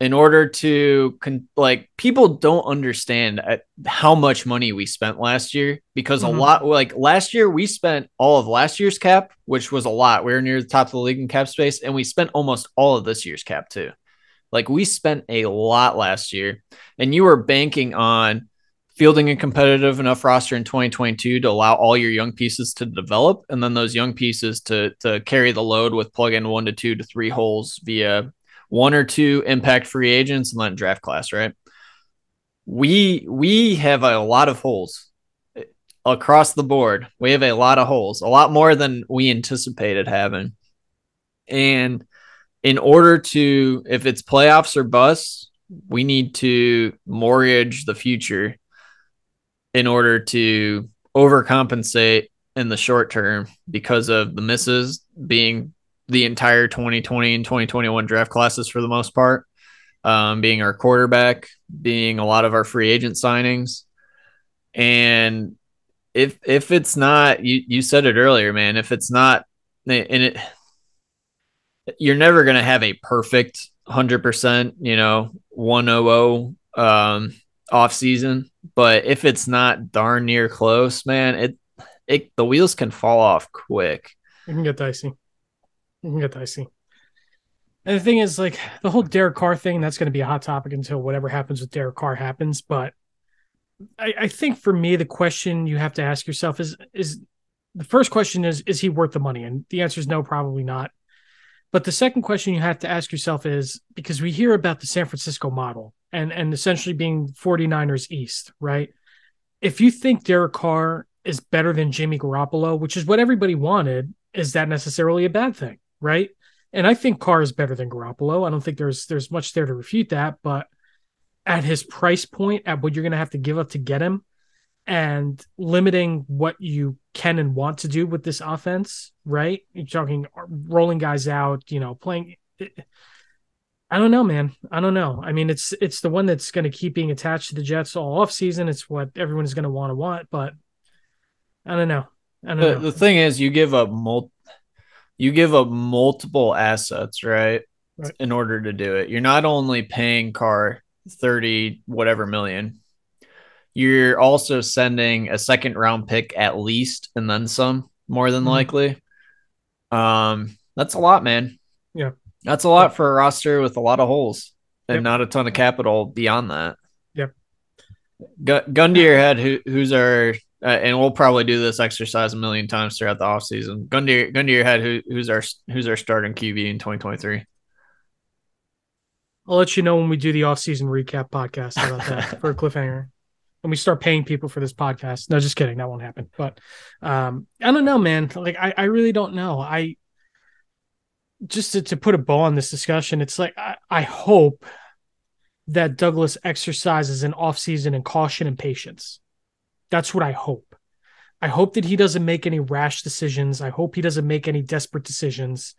in order to con- like people don't understand how much money we spent last year because Mhm. a lot like last year we spent all of last year's cap which was a lot we were near the top of the league in cap space and we spent almost all of this year's cap too like we spent a lot last year and you were banking on fielding a competitive enough roster in 2022 to allow all your young pieces to develop and then those young pieces to to carry the load with plug in one to two to three holes via one or two impact free agents and then draft class, right? We we have a lot of holes across the board. We have a lot of holes, a lot more than we anticipated having. And in order to if it's playoffs or bust, we need to mortgage the future in order to overcompensate in the short term because of the misses being the entire 2020 and 2021 draft classes for the most part, um, being our quarterback, being a lot of our free agent signings. And if if it's not you you said it earlier, man, if it's not and it you're never gonna have a perfect hundred percent, you know, one oh oh um off season. But if it's not darn near close, man, it it the wheels can fall off quick. It can get dicey. It can get dicey. And the thing is, like the whole Derek Carr thing, that's going to be a hot topic until whatever happens with Derek Carr happens. But I, I think for me, the question you have to ask yourself is is the first question is is he worth the money? And the answer is no, probably not. But the second question you have to ask yourself is because we hear about the San Francisco model and and essentially being 49ers East, right? If you think Derek Carr is better than Jimmy Garoppolo, which is what everybody wanted, is that necessarily a bad thing, right? And I think Carr is better than Garoppolo. I don't think there's there's much there to refute that, but at his price point, at what you're going to have to give up to get him, and limiting what you can and want to do with this offense, right? You're talking uh, rolling guys out, you know, playing. Eh, eh. I don't know, man. I don't know. I mean, it's it's the one that's going to keep being attached to the Jets all off season. It's what everyone is going to want to want, but I don't know. I don't the, know. the thing is, you give up mul- you give up multiple assets, right? Right. In order to do it, you're not only paying Carr thirty whatever million, you're also sending a second round pick at least, and then some, more than Mhm. likely. Um, that's a lot, man. Yeah. That's a lot for a roster with a lot of holes and Yep. not a ton of capital beyond that. Yep. Gu- gun to your head, who who's our uh, and we'll probably do this exercise a million times throughout the offseason. Gun to your, gun to your head, who who's our who's our starting QB in 2023? I'll let you know when we do the off-season recap podcast about that for a cliffhanger. When we start paying people for this podcast. No, just kidding. That won't happen. But um, I don't know, man. Like I, I really don't know. I just to, to put a bow on this discussion, it's like I, I hope that Douglas exercises an off-season and caution and patience. That's what I hope. I hope that he doesn't make any rash decisions. I hope he doesn't make any desperate decisions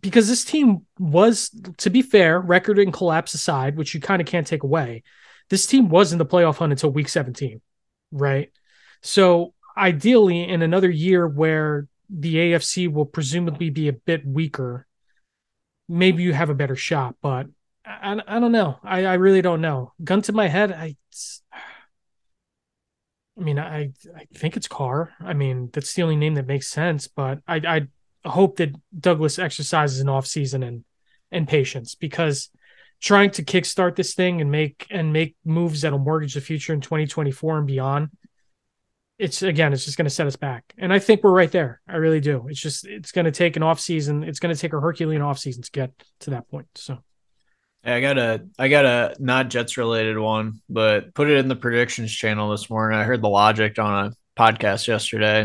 because this team was, to be fair, record and collapse aside, which you kind of can't take away, this team was in the playoff hunt until week 17, right? So ideally, in another year where the AFC will presumably be a bit weaker, maybe you have a better shot. But I, I don't know. I, I really don't know. Gun to my head, I. I mean, I I think it's Carr. I mean, that's the only name that makes sense. But I I hope that Douglas exercises an off season and and patience because trying to kickstart this thing and make and make moves that'll mortgage the future in 2024 and beyond it's again it's just going to set us back and i think we're right there i really do it's just it's going to take an off season it's going to take a herculean off season to get to that point so Yeah, I got a I got a not Jets related one, but put it in the predictions channel this morning. I heard the logic on a podcast yesterday.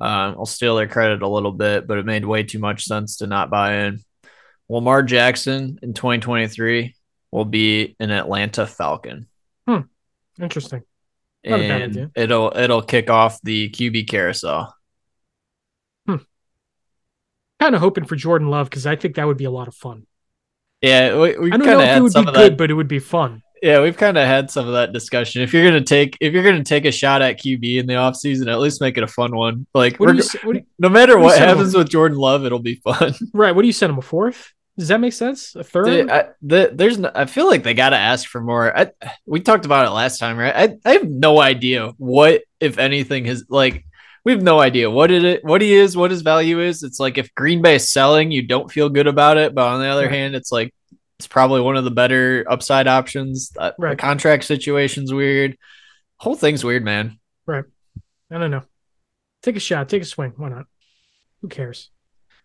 Um, I'll steal their credit a little bit, but it made way too much sense to not buy in. Lamar Jackson in 2023 will be an Atlanta Falcon. Hmm. Interesting Not a bad and idea. it'll it'll kick off the QB carousel. Hmm. Kind of hoping for jordan love because i think that would be a lot of fun Yeah, we, we've i don't kind know of if it had would some be of good that. but it would be fun Yeah, we've kind of had some of that discussion. If you're gonna take if you're gonna take a shot at QB in the offseason, at least make it a fun one. Like you you, no matter what what happens about- with Jordan Love, it'll be fun. right what do you send him a fourth does that make sense a third Dude, I, the, there's no, I feel like they got to ask for more. I, we talked about it last time, right? I, I have no idea what, if anything, has like we have no idea what it is, what he is, what his value is. It's like if Green Bay is selling, you don't feel good about it, but on the other Right. hand, it's like it's probably one of the better upside options. Uh, The Right. contract situation's weird. Whole thing's weird, man. Right. I don't know. Take a shot, take a swing. Why not? Who cares?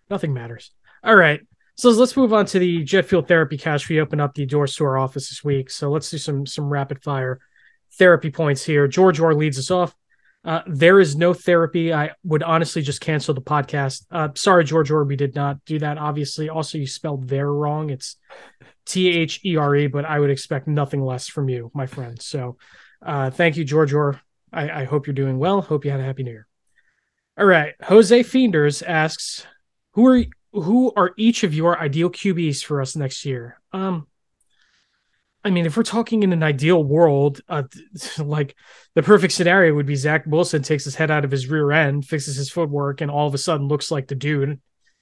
Nothing matters. All right. So let's move on to the jet fuel therapy cash. We open up the doors to our office this week. So let's do some some rapid fire therapy points here. George Orr leads us off. Uh, there is no therapy. I would honestly just cancel the podcast. Uh, sorry, George Orr, we did not do that. Obviously, also you spelled there wrong. It's T H E R E, but I would expect nothing less from you, my friend. So, uh, thank you, George Orr. I, I hope you're doing well. Hope you had a happy new year. All right, Jose Fienders asks, "Who are who are each of your ideal QBs for us next year?" Um, I mean, if we're talking in an ideal world, uh, like the perfect scenario would be Zach Wilson takes his head out of his rear end, fixes his footwork, and all of a sudden looks like the dude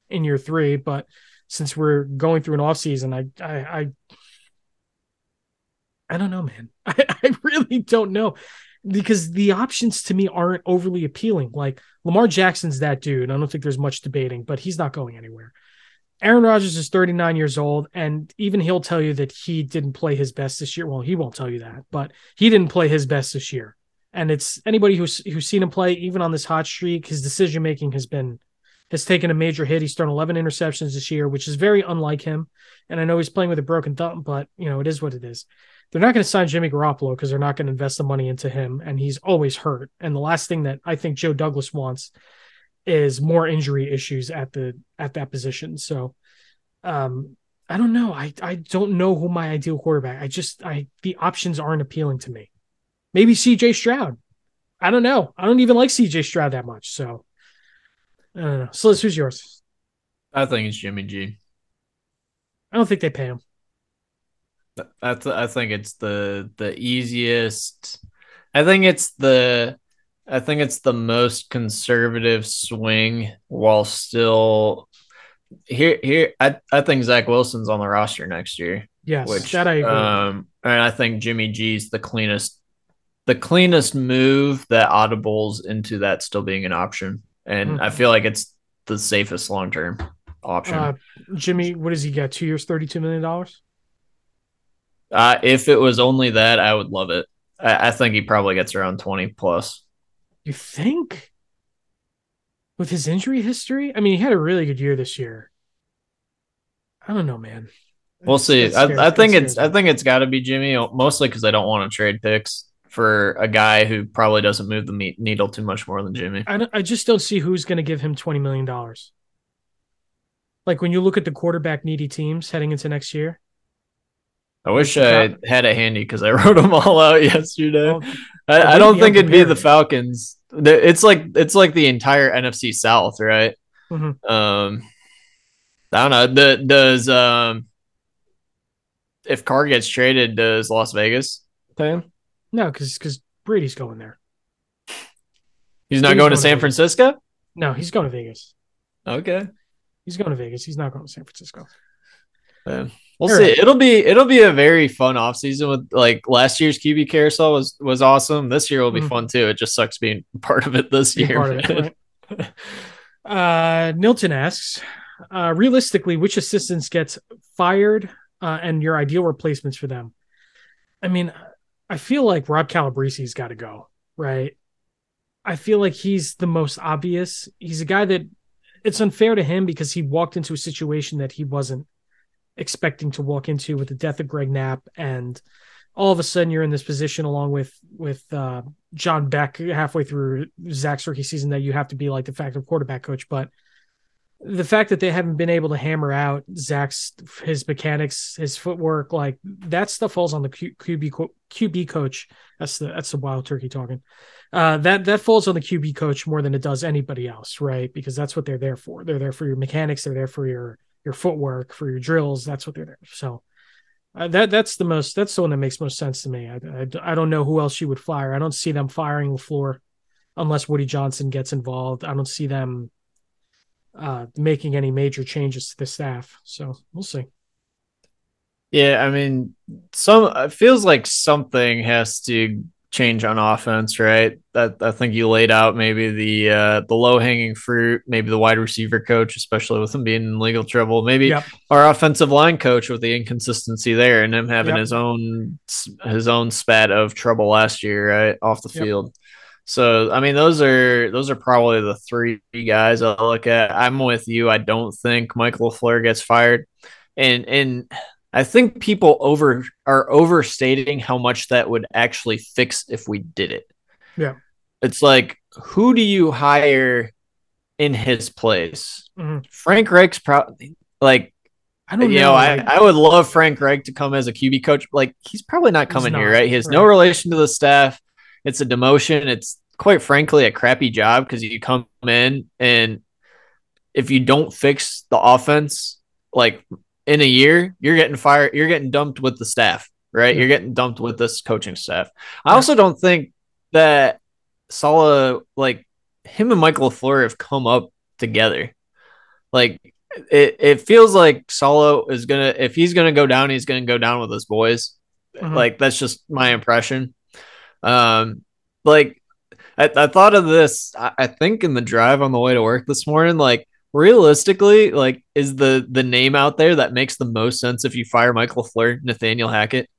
in year three. But since we're going through an off season, I, I, I, I don't know, man. I, I really don't know because the options to me aren't overly appealing. Like Lamar Jackson's that dude. I don't think there's much debating, but he's not going anywhere. Aaron Rodgers is 39 years old, and even he'll tell you that he didn't play his best this year. Well, he won't tell you that, but he didn't play his best this year. And it's anybody who's who's seen him play, even on this hot streak, his decision making has been has taken a major hit. He's thrown 11 interceptions this year, which is very unlike him. And I know he's playing with a broken thumb, but you know it is what it is. They're not going to sign Jimmy Garoppolo because they're not going to invest the money into him, and he's always hurt. And the last thing that I think Joe Douglas wants is more injury issues at the at that position. So um I don't know. I I don't know who my ideal quarterback. I just I the options aren't appealing to me. Maybe CJ Stroud. I don't know. I don't even like CJ Stroud that much. So I don't know. So who's yours? I think it's Jimmy G. I don't think they pay him. I th- I think it's the the easiest. I think it's the I think it's the most conservative swing while still here here I, I think Zach Wilson's on the roster next year. Yes, which that I agree. um and I think Jimmy G's the cleanest the cleanest move that audibles into that still being an option. And Mhm. I feel like it's the safest long term option. uh, Jimmy, what does he get? Two years, thirty-two million dollars. Uh, if it was only that, I would love it. I, I think he probably gets around 20 plus. You think? With his injury history, I mean, he had a really good year this year. I don't know, man. We'll That's- see. I, I think it's I think it's got to be Jimmy, mostly because I don't want to trade picks for a guy who probably doesn't move the meat needle too much more than Jimmy. I, I just don't see who's going to give him twenty million dollars. Like when you look at the quarterback needy teams heading into next year. I wish I had it handy because I wrote them all out yesterday. Well, I, I don't think it'd be the. Falcons. It's like it's like the entire NFC South, right? Mhm. Um, I don't know. The, does um, if Carr gets traded, does Las Vegas pay him? no, because because Brady's going there. He's not He's going to to San Vegas. Francisco. No, he's going to Vegas. Okay, He's going to Vegas. He's not going to San Francisco. Yeah. We'll see. right. It'll be it'll be a very fun offseason with like last year's QB carousel was was awesome. This year will be Mhm. fun too. It just sucks being part of it this Be year. it, right? uh, Nilton asks, uh, realistically, which assistants gets fired uh, and your ideal replacements for them? I mean, I feel like Rob Calabrese's got to go, right? I feel like he's the most obvious. He's a guy that it's unfair to him because he walked into a situation that he wasn't expecting to walk into with the death of Greg Knapp and all of a sudden you're in this position along with with uh, John Beck halfway through Zach's rookie season that you have to be like the factor quarterback coach. But the fact that they haven't been able to hammer out Zach's his mechanics, his footwork, like that stuff falls on the Q, QB QB coach. That's the that's the wild turkey talking. Uh, that that falls on the QB coach more than it does anybody else, right? Because that's what they're there for. They're there for your mechanics. They're there for your your footwork, for your drills. That's what they're there. So uh, that that's the most that's the one that makes most sense to me. I, I, I don't know who else you would fire. I don't see them firing LaFleur unless Woody Johnson gets involved. I don't see them uh, making any major changes to the staff. So we'll see. Yeah, I mean, some it feels like something has to change on offense, right? That I think you laid out maybe the uh, the low hanging fruit, maybe the wide receiver coach, especially with him being in legal trouble. Maybe Yep. our offensive line coach with the inconsistency there, and him having Yep. his own his own spat of trouble last year, right off the Yep. field. So I mean, those are those are probably the three guys I look at. I'm with you. I don't think Michael LaFleur gets fired, and and I think people over are overstating how much that would actually fix if we did it. Yeah. it's like who do you hire in his place? Mhm. Frank Reich's probably like I don't you know. know, I, like- I would love Frank Reich to come as a QB coach. Like he's probably not coming here, right? He has no relation to the staff. It's a demotion. It's quite frankly a crappy job because you come in and if you don't fix the offense, like in a year, you're getting fired. You're getting dumped with the staff, right? Yeah. You're getting dumped with this coaching staff. I also don't think that Saleh, like him and Michael LaFleur have come up together. Like it, it feels like Solo is gonna if he's gonna go down, he's gonna go down with his boys. Mhm. Like that's just my impression. Um, like I, I thought of this. I, I think in the drive on the way to work this morning, like realistically, like is the the name out there that makes the most sense if you fire Michael Fleur, Nathaniel Hackett.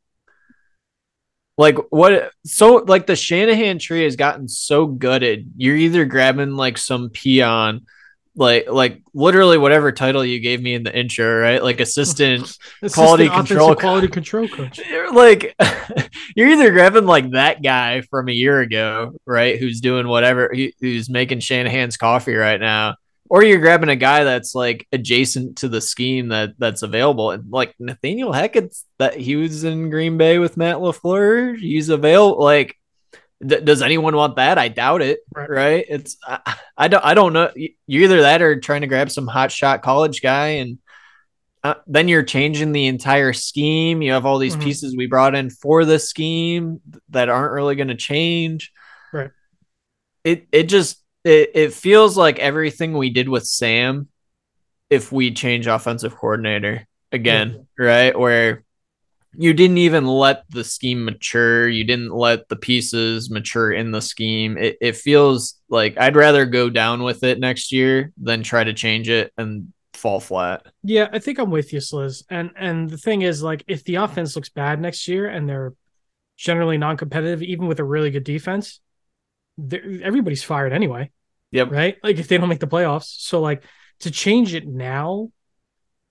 Like what? So like the Shanahan tree has gotten so gutted. You're either grabbing like some peon, like like literally whatever title you gave me in the intro, right? Like assistant Assistant quality control- quality control coach. you're like you're either grabbing like that guy from a year ago, right? Who's doing whatever, who's making Shanahan's coffee right now, or you're grabbing a guy that's like adjacent to the scheme that that's available. And like Nathaniel Hackett's that he was in Green Bay with Matt LaFleur, he's available. Like, d- does anyone want that? I doubt it. Right. Right? It's I, I don't I don't know. You're either that or trying to grab some hot shot college guy and uh, then you're changing the entire scheme. You have all these Mhm. pieces we brought in for the scheme that aren't really going to change. Right. It it just it, it feels like everything we did with Sam if we change offensive coordinator again, right? Where you didn't even let the scheme mature. You didn't let the pieces mature in the scheme. It, it feels like I'd rather go down with it next year than try to change it and fall flat. Yeah, I think I'm with you, Sliz. And and the thing is, like, if the offense looks bad next year and they're generally non-competitive, even with a really good defense, everybody's fired anyway, Yep. right? Like if they don't make the playoffs. So like to change it now,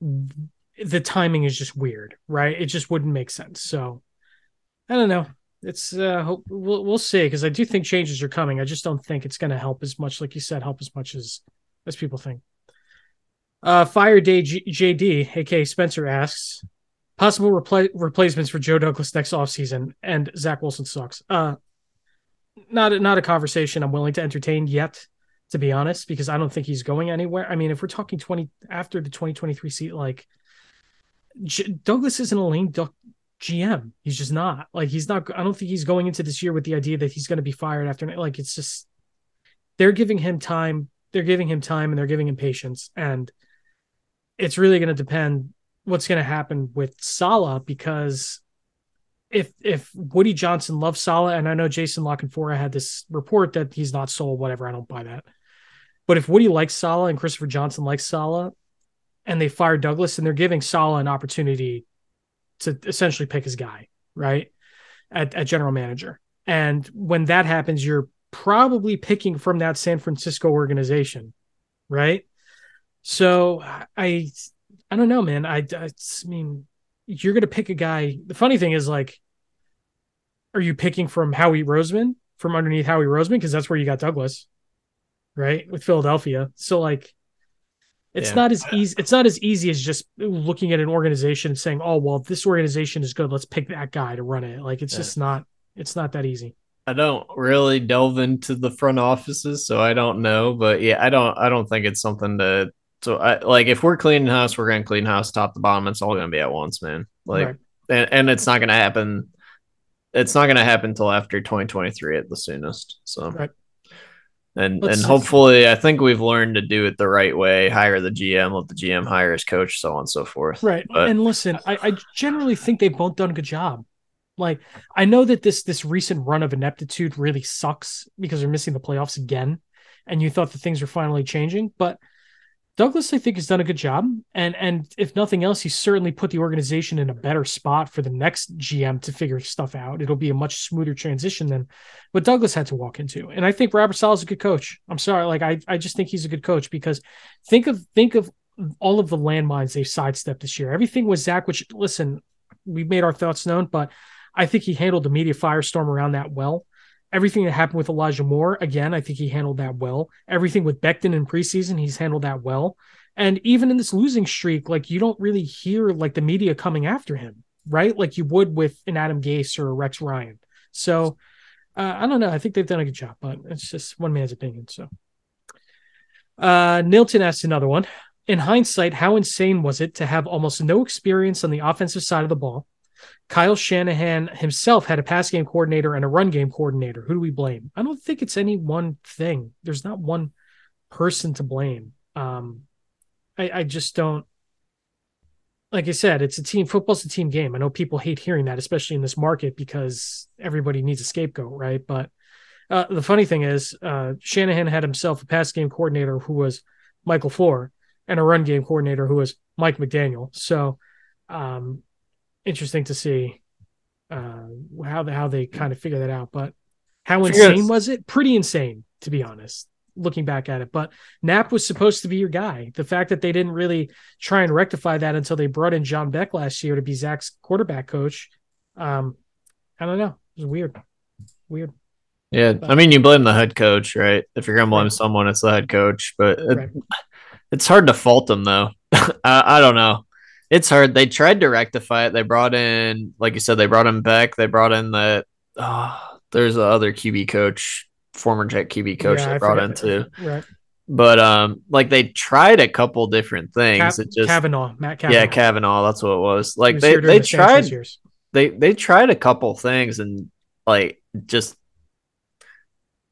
the timing is just weird, right? It just wouldn't make sense. So I don't know. It's uh hope we'll we'll see because I do think changes are coming. I just don't think it's going to help as much, like you said, help as much as as people think. Uh, Fire Day G- JD, aka Spencer asks, possible repla- replacements for Joe Douglas next offseason, and Zach Wilson sucks. Uh, not a, not a conversation I'm willing to entertain yet, to be honest, because I don't think he's going anywhere. I mean, if we're talking 20 after the 2023 seat, like J- Douglas isn't a lame duck GM. He's just not. Like he's not. I don't think he's going into this year with the idea that he's going to be fired after. Like it's just they're giving him time. They're giving him time and they're giving him patience and it's really going to depend what's going to happen with Saleh because if if Woody Johnson loves Saleh, and I know Jason La Canfora had this report that he's not sold, whatever, I don't buy that. But if Woody likes Saleh and Christopher Johnson likes Saleh, and they fire Douglas, and they're giving Saleh an opportunity to essentially pick his guy, right? At, at general manager. And when that happens, you're probably picking from that San Francisco organization, right? So I, I don't know, man. I, I, I mean, you're gonna pick a guy. The funny thing is, like, are you picking from Howie Roseman from underneath Howie Roseman because that's where you got Douglas, right, with Philadelphia. So like, it's Yeah. not as easy. It's not as easy as just looking at an organization and saying, "Oh, well, this organization is good. Let's pick that guy to run it." Like, it's Yeah. just not. It's not that easy. I don't really delve into the front offices, so I don't know. But yeah, I don't. I don't think it's something to. So I like if we're cleaning house, we're gonna clean house top to bottom. It's all gonna be at once, man. Like, Right. and, and it's not gonna happen. It's not gonna happen until after 2023 at the soonest. So, Right. and Let's- and hopefully, I think we've learned to do it the right way. Hire the GM, let the GM hire his coach, so on and so forth. Right. But- and listen, I, I generally think they've both done a good job. Like I know that this this recent run of ineptitude really sucks because they're missing the playoffs again, and you thought that things were finally changing. But Douglas, I think, has done a good job, and and if nothing else, he's certainly put the organization in a better spot for the next GM to figure stuff out. It'll be a much smoother transition than what Douglas had to walk into. And I think Robert Saleh's a good coach. I'm sorry, like I I just think he's a good coach because think of think of all of the landmines they've sidestepped this year. Everything was Zach, which listen, we've made our thoughts known, but I think he handled the media firestorm around that well. Everything that happened with Elijah Moore, again, I think he handled that well. Everything with Becton in preseason, he's handled that well. And even in this losing streak, like you don't really hear like the media coming after him, right? Like you would with an Adam Gase or Rex Ryan. So uh, I don't know. I think they've done a good job, but it's just one man's opinion. So uh, Nilton asked another one. In hindsight, how insane was it to have almost no experience on the offensive side of the ball? Kyle Shanahan himself had a pass game coordinator and a run game coordinator. Who do we blame? I don't think it's any one thing. There's not one person to blame. Um, I, I just don't. Like I said, it's a team. Football's a team game. I know people hate hearing that, especially in this market, because everybody needs a scapegoat, right? But uh, the funny thing is, uh, Shanahan had himself a pass game coordinator who was Michael LaFleur, and a run game coordinator who was Mike McDaniel. So, um, interesting to see uh, how the, how they kind of figure that out. But how insane was it? Pretty insane, to be honest. Looking back at it, but Knapp was supposed to be your guy. The fact that they didn't really try and rectify that until they brought in John Beck last year to be Zach's quarterback coach, um, I don't know. It was weird, weird. Yeah, but, I mean, you blame the head coach, right? If you're gonna blame right. someone, it's the head coach. But it, right. it's hard to fault them, though. I, I don't know it's hard. They tried to rectify it. They brought in, like you said, they brought in Beck. They brought in the. Oh, there's the other QB coach, former Jet QB coach yeah, they I brought in too. Right. But um, like they tried a couple different things. Cap- it just Cavanaugh, Matt Cavanaugh. Yeah, Cavanaugh. That's what it was. Like was they they the tried. They they tried a couple things and like just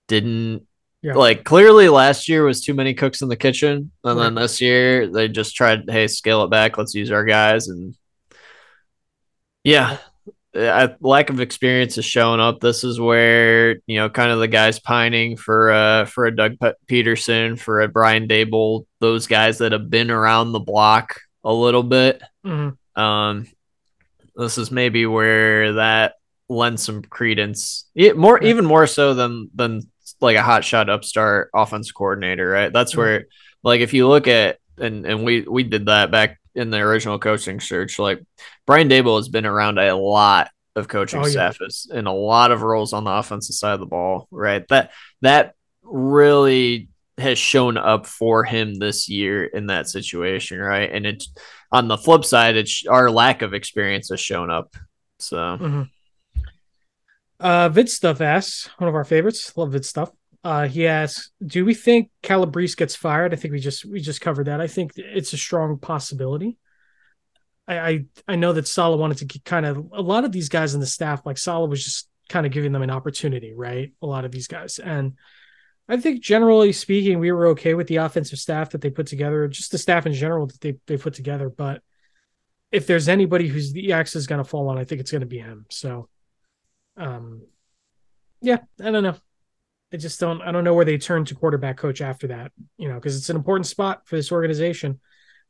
didn't yeah. Like clearly last year was too many cooks in the kitchen. And right. then this year they just tried, hey, scale it back. Let's use our guys. And yeah, I, lack of experience is showing up. This is where, you know, kind of the guys pining for uh for a Doug Pederson, for a Brian Daboll, those guys that have been around the block a little bit. Mm-hmm. Um this is maybe where that lends some credence. It, more right. even more so than than like a hot shot upstart offense coordinator, right? That's mm-hmm. where like if you look at and and we we did that back in the original coaching search. Like Brian Daboll has been around a lot of coaching oh, yeah. staffs in a lot of roles on the offensive side of the ball, right? That that really has shown up for him this year in that situation, right? And it's on the flip side, it's our lack of experience has shown up. So mm-hmm. Uh, Vid Stuff asks, one of our favorites. Love Vid Stuff. Uh, he asks, "Do we think Calabrese gets fired?" I think we just we just covered that. I think it's a strong possibility. I I, I know that Saleh wanted to kind of a lot of these guys in the staff, like Saleh was just kind of giving them an opportunity, right? A lot of these guys, and I think generally speaking, we were okay with the offensive staff that they put together, just the staff in general that they they put together. But if there's anybody who's the axe is going to fall on, I think it's going to be him. So um, yeah, I don't know. I just don't. I don't know where they turn to quarterback coach after that. You know, because it's an important spot for this organization,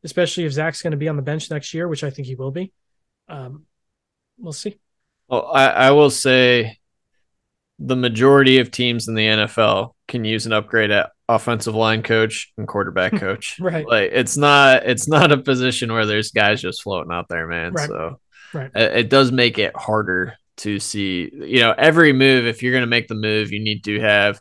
especially if Zach's going to be on the bench next year, which I think he will be. Um, we'll see. Well, I, I will say the majority of teams in the NFL can use an upgrade at offensive line coach and quarterback coach. right. Like it's not it's not a position where there's guys just floating out there, man. Right. So right. It, it, does make it harder to see, you know, every move, if you're going to make the move, you need to have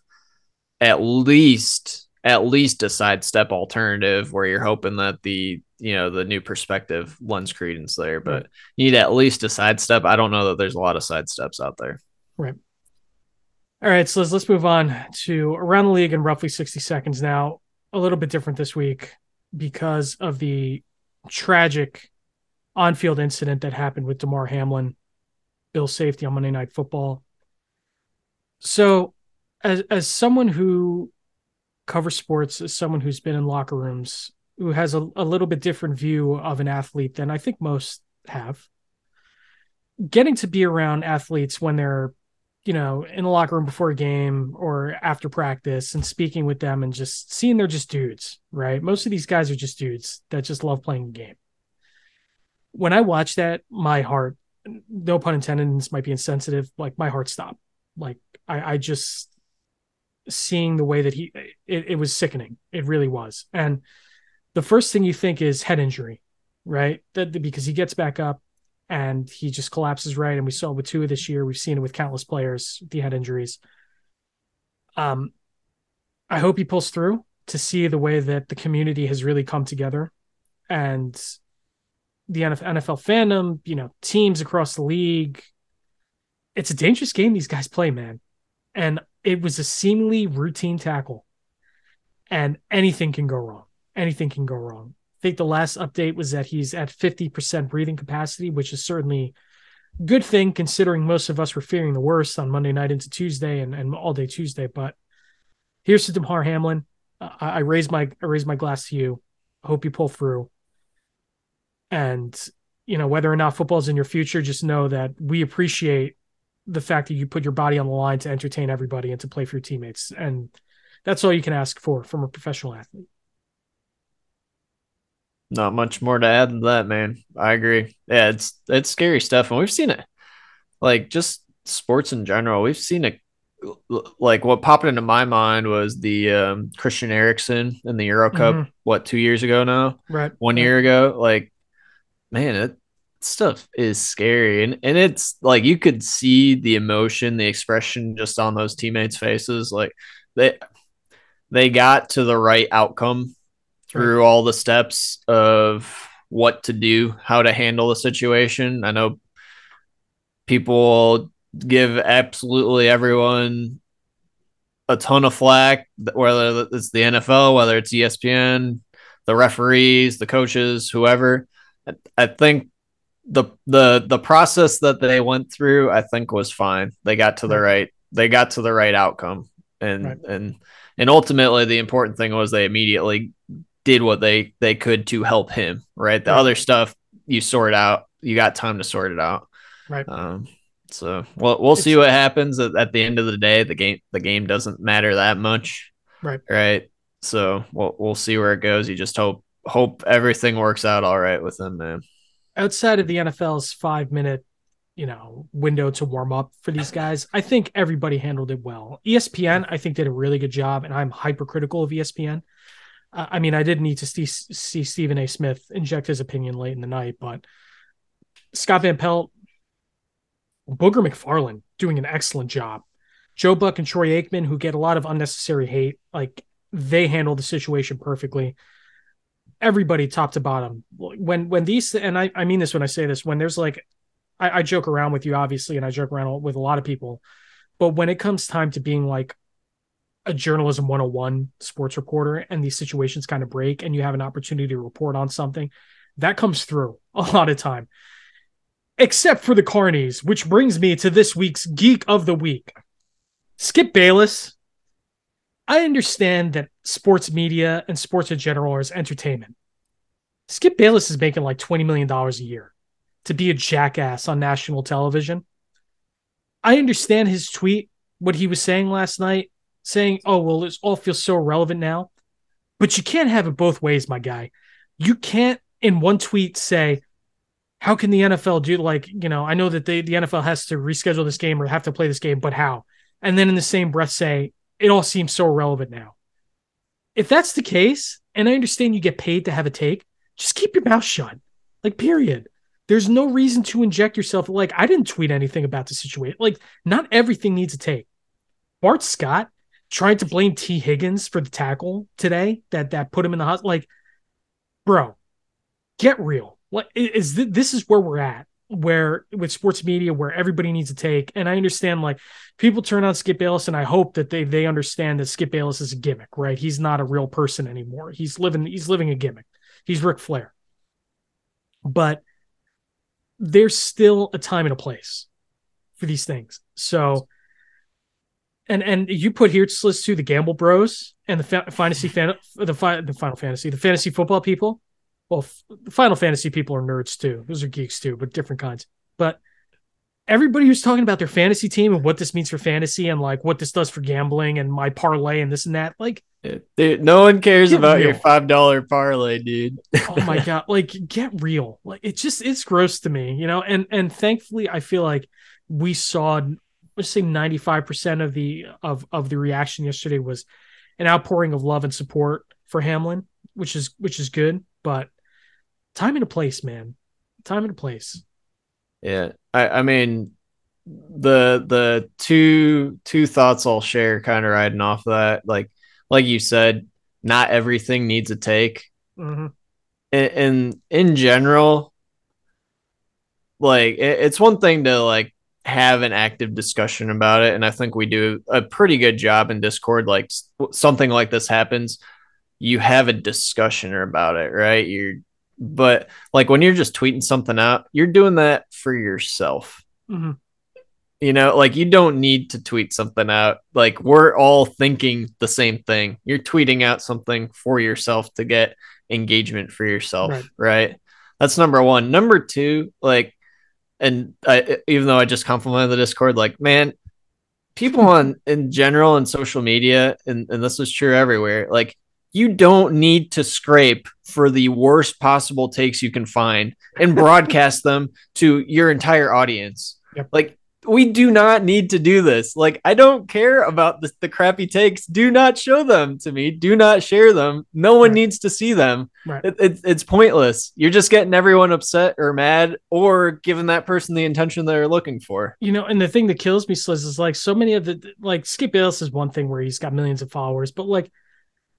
at least at least a sidestep alternative where you're hoping that the you know the new perspective lends credence there but you need at least a sidestep. I don't know that there's a lot of sidesteps out there. Right. All right so let's, let's move on to around the league in roughly 60 seconds now. A little bit different this week because of the tragic on-field incident that happened with damar hamlin Bill safety on Monday Night Football. So, as as someone who covers sports, as someone who's been in locker rooms, who has a, a little bit different view of an athlete than I think most have, getting to be around athletes when they're, you know, in the locker room before a game or after practice and speaking with them and just seeing they're just dudes, right? Most of these guys are just dudes that just love playing the game. When I watch that, my heart no pun intended, this might be insensitive, like my heart stopped. Like I, I just seeing the way that he it, it was sickening. It really was. And the first thing you think is head injury, right? That because he gets back up and he just collapses right. And we saw it with Tua of this year. We've seen it with countless players, the head injuries. Um, I hope he pulls through to see the way that the community has really come together and the NFL fandom, you know, teams across the league. It's a dangerous game these guys play, man. And it was a seemingly routine tackle. And anything can go wrong. Anything can go wrong. I think the last update was that he's at 50% breathing capacity, which is certainly a good thing considering most of us were fearing the worst on Monday night into Tuesday and, and all day Tuesday. But here's to Damar Hamlin. I, I raise my I raise my glass to you. I hope you pull through. And you know whether or not football's in your future, just know that we appreciate the fact that you put your body on the line to entertain everybody and to play for your teammates, and that's all you can ask for from a professional athlete. Not much more to add than that, man. I agree. Yeah, it's it's scary stuff, and we've seen it. Like just sports in general, we've seen it like what popped into my mind was the um, Christian Eriksen in the Euro Cup. Mm-hmm. What two years ago now? Right. One year ago. Like, man, it stuff is scary, and and it's like you could see the emotion, the expression just on those teammates' faces. Like they they got to the right outcome through all the steps of what to do, how to handle the situation. I know people give absolutely everyone a ton of flack, whether it's the NFL, whether it's ESPN, the referees, the coaches, whoever. I think the the the process that they went through, I think, was fine. They got to the right they got to the right outcome, and right. and and ultimately, the important thing was they immediately did what they they could to help him. Right, the right. other stuff you sort out. You got time to sort it out. Right. Um, so we'll we'll see what happens at, at, the end of the day. The game the game doesn't matter that much. Right. Right. So we'll we'll see where it goes. You just hope hope everything works out all right with them, man. Outside of the NFL's five minute, you know, window to warm up for these guys, I think everybody handled it well. ESPN, I think, did a really good job, and I'm hypercritical of ESPN. Uh, I mean, I did need to see, see Stephen A. Smith inject his opinion late in the night, but Scott Van Pelt Booger McFarland doing an excellent job. Joe Buck and Troy Aikman, who get a lot of unnecessary hate, like they handle the situation perfectly. Everybody top to bottom. When when these and I, I mean this when I say this, when there's like I, I joke around with you, obviously, and I joke around with a lot of people, but when it comes time to being like a journalism 101 sports reporter and these situations kind of break and you have an opportunity to report on something, that comes through a lot of time except for the carnies, which brings me to this week's Geek of the Week. Skip Bayless. I understand that sports media and sports in general is entertainment. Skip Bayless is making like $20 million a year to be a jackass on national television. I understand his tweet, what he was saying last night, saying, oh, well, this all feels so relevant now. But you can't have it both ways, my guy. You can't, in one tweet, say, how can the NFL do like, you know, I know that they, the NFL has to reschedule this game or have to play this game, but how? And then in the same breath say, it all seems so relevant now. If that's the case, and I understand you get paid to have a take, just keep your mouth shut. Like, period. There's no reason to inject yourself. Like, I didn't tweet anything about the situation. Like, not everything needs a take. Bart Scott tried to blame Tee Higgins for the tackle today that that put him in the hospital. Like, bro, get real what is this is where we're at where with sports media where everybody needs to take. And i understand like people turn on skip bayless and i hope that they they understand that skip bayless is a gimmick right? He's not a real person anymore. He's living he's living a gimmick. He's Ric flair. But there's still a time and a place for these things. So and and you put here to list to the gamble bros and the fa- fantasy fan the, fi- the final fantasy the fantasy football people well, Final Fantasy people are nerds too. Those are geeks too, but different kinds. But everybody who's talking about their fantasy team and what this means for fantasy and like what this does for gambling and my parlay and this and that, like, dude, no one cares about real. your five dollar parlay, dude. oh my god, like, get real. Like, it just it's gross to me, you know. And and thankfully, I feel like we saw, let's say, ninety five percent of the of of the reaction yesterday was an outpouring of love and support for Hamlin, which is which is good, but time and a place, man. Time and a place. Yeah. I, I mean, the the two two thoughts I'll share kind of riding off that like like you said not everything needs a take Mhm. in in, in general like it, it's one thing to like have an active discussion about it and I think we do a pretty good job in Discord like something like this happens you have a discussion about it right you're but like when you're just tweeting something out you're doing that for yourself Mhm. you know, like you don't need to tweet something out. Like we're all thinking the same thing. You're tweeting out something for yourself to get engagement for yourself, Right. right? That's number one. Number two, like, and I, even though I just complimented the Discord, like, man, people on in general in social media, and, and this is true everywhere, like, you don't need to scrape for the worst possible takes you can find and broadcast them to your entire audience. Yep. Like, we do not need to do this. Like, I don't care about the, the crappy takes. Do not show them to me. Do not share them. No one Right. needs to see them. Right. It, it, it's pointless. You're just getting everyone upset or mad or giving that person the intention they're looking for. You know, and the thing that kills me, Sliz, is like so many of the like Skip Bayless is one thing where he's got millions of followers, but like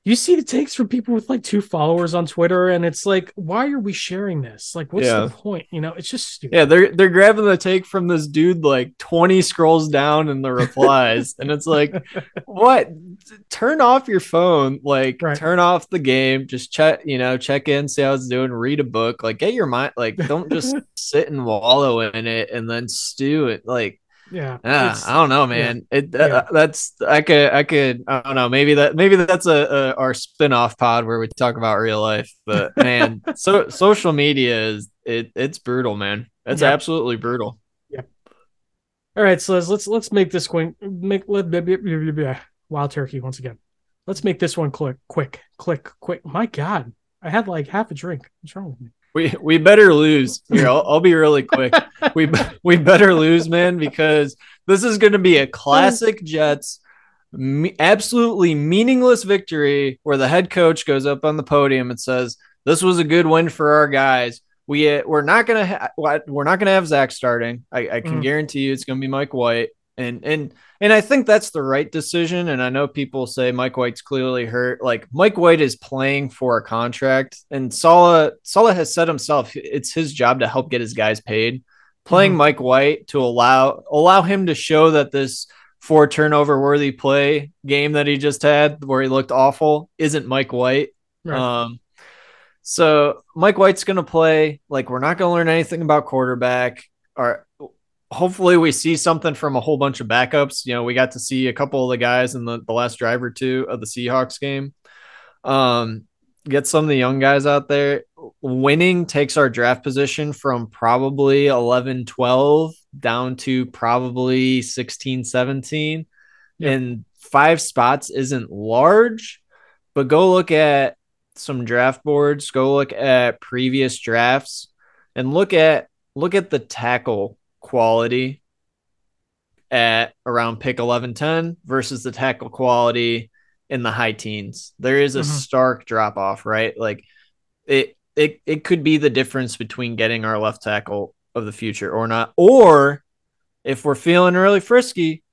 you see the takes from people with like two followers on Twitter, and it's like, why are we sharing this? Like, what's Yeah. the point? You know, it's just stupid. Yeah, they're they're grabbing the take from this dude like 20 scrolls down in the replies, and it's like, what? Turn off your phone, like Right. turn off the game, just check, you know, check in, see how it's doing, read a book, like get your mind, like don't just sit and wallow in it and then stew it, like. Yeah. Yeah, I don't know, man. It that, Yeah. Uh, that's I could I could I don't know. Maybe that maybe that's a, a our spin-off pod where we talk about real life. But man, so social media is it it's brutal, man. It's Yeah. absolutely brutal. Yeah. All right, so let's let's let's make this quick. Make let wild turkey once again. Let's make this one click quick, click quick. My God, I had like half a drink. What's wrong with me? We we better lose. Here, I'll, I'll be really quick. We we better lose, man, because this is going to be a classic Jets me- absolutely meaningless victory where the head coach goes up on the podium and says, "This was a good win for our guys. We uh, we're not gonna ha- we're not gonna have Zach starting. I, I can Mm. guarantee you it's gonna be Mike White." And and and I think that's the right decision. And I know people say Mike White's clearly hurt. Like Mike White is playing for a contract, and Saleh Saleh has said himself it's his job to help get his guys paid. Playing Mhm. Mike White to allow allow him to show that this four turnover worthy play game that he just had, where he looked awful, isn't Mike White. Right. Um, so Mike White's going to play. Like we're not going to learn anything about quarterback. Or hopefully we see something from a whole bunch of backups. You know, we got to see a couple of the guys in the, the last drive or two of the Seahawks game. Um, get some of the young guys out there. Winning takes our draft position from probably 11, 12 down to probably 16, 17. Yeah. And five spots isn't large, but go look at some draft boards, go look at previous drafts and look at look at the tackle quality at around pick 11 10 versus the tackle quality in the high teens. There is a Mhm. stark drop off, right? Like it it it could be the difference between getting our left tackle of the future or not. Or if we're feeling really frisky,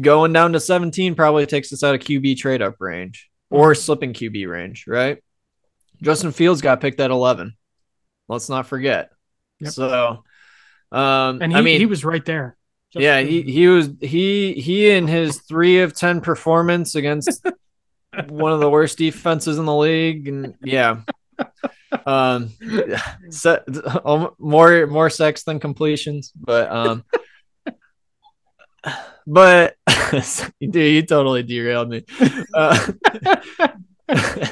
going down to 17 probably takes us out of QB trade up range or slipping QB range, right? Justin Fields got picked at 11. Let's not forget. Yep. So, um, and he, I mean, he was right there. Just- yeah, he, he was he he in his three of ten performance against one of the worst defenses in the league, and yeah, um, se- um, more more sex than completions, but um, but dude, you totally derailed me. Uh,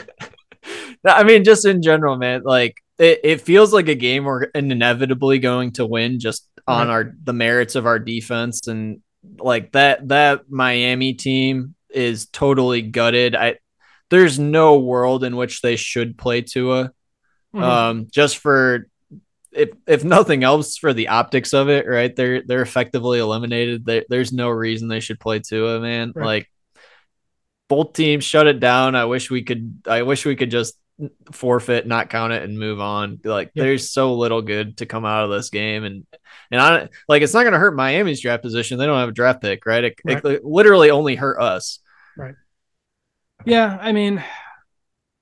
I mean, just in general, man, like it, it feels like a game we're inevitably going to win just on Right. our the merits of our defense and like that that Miami team is totally gutted. I there's no world in which they should play Tua. Mhm. Um, just for if if nothing else for the optics of it, right? They're they're effectively eliminated. There there's no reason they should play Tua, man. Right. Like both teams shut it down. I wish we could I wish we could just forfeit, not count it, and move on. Like there's so little good to come out of this game. And And I like it's not going to hurt Miami's draft position. They don't have a draft pick, right? It, Right. it literally only hurt us. Right. Yeah, I mean,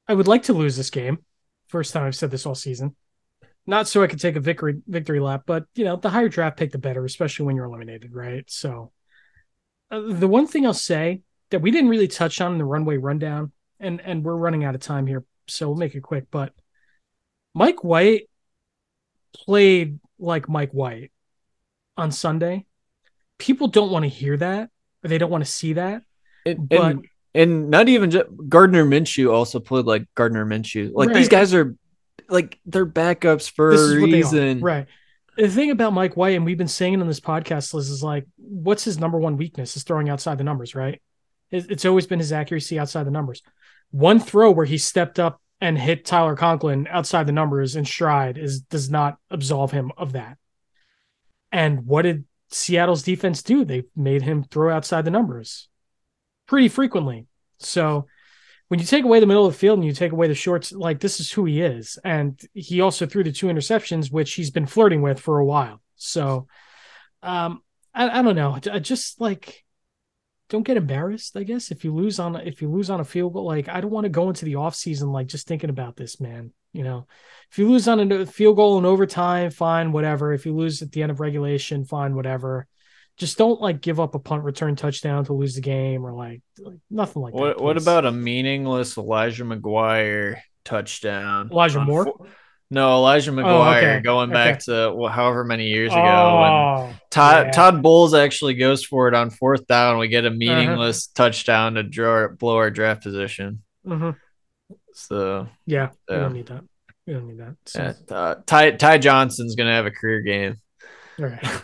I would like to lose this game. First time I've said this all season. Not so I could take a victory victory lap, but you know, the higher draft pick, the better, especially when you're eliminated, right? So, uh, the one thing I'll say that we didn't really touch on in the runway rundown, and and we're running out of time here, so we'll make it quick. But Mike White played like Mike White on Sunday. People don't want to hear that, or they don't want to see that. And, But- and, and not even just Gardner Minshew also played like Gardner Minshew. Like these guys are like they're backups for this a is what they reason. Right. The thing about Mike White, and we've been saying it on this podcast, Sliz, is like, what's his number one weakness? Is throwing outside the numbers, right? It's always been his accuracy outside the numbers. One throw where he stepped up and hit Tyler Conklin outside the numbers in stride is does not absolve him of that. And what did Seattle's defense do? They made him throw outside the numbers pretty frequently. So when you take away the middle of the field and you take away the shorts, like this is who he is. And he also threw the two interceptions, which he's been flirting with for a while. So um I, I don't know. I just like don't get embarrassed, I guess. If you lose on if you lose on a field goal, like I don't want to go into the offseason like just thinking about this, man. You know, if you lose on a field goal in overtime, fine, whatever. If you lose at the end of regulation, fine, whatever. Just don't like give up a punt return touchdown to lose the game or like, like nothing like that. What what about a meaningless Elijah McGuire touchdown? Elijah Moore? four- no, Elijah McGuire okay. going back Okay. to well, however many years ago. when Oh, Todd yeah. Todd Bowles actually goes for it on fourth down. We get a meaningless touchdown to draw blow our draft position. mhm. So Yeah, we don't need that. We don't need that. So, yeah, uh, Ty Ty Johnson's gonna have a career game all right.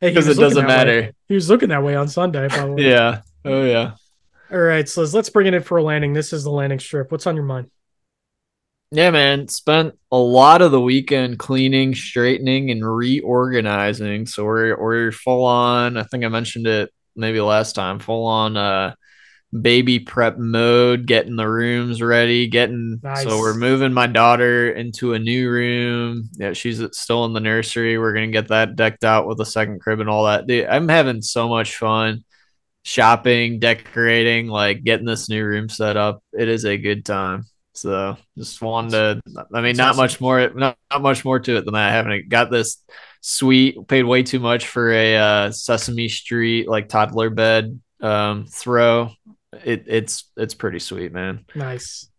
Hey, because was it doesn't that way. matter. He was looking that way on Sunday, probably. Yeah. Oh yeah. All right, so let's, let's bring it in for a landing. This is the landing strip. What's on your mind? Yeah, man. Spent a lot of the weekend cleaning, straightening, and reorganizing. So we're we're full on. I think I mentioned it maybe last time. Full on uh baby prep mode, getting the rooms ready, getting Nice. so we're moving my daughter into a new room. Yeah, she's still in the nursery. We're gonna get that decked out with a second crib and all that. Dude, I'm having so much fun shopping, decorating, like getting this new room set up. It is a good time. So just wanted to, I mean, That's not awesome. much more, not, not much more to it than that. I haven't got this sweet, paid way too much for a uh, Sesame Street like toddler bed um, throw. It, it's, it's pretty sweet, man. Nice.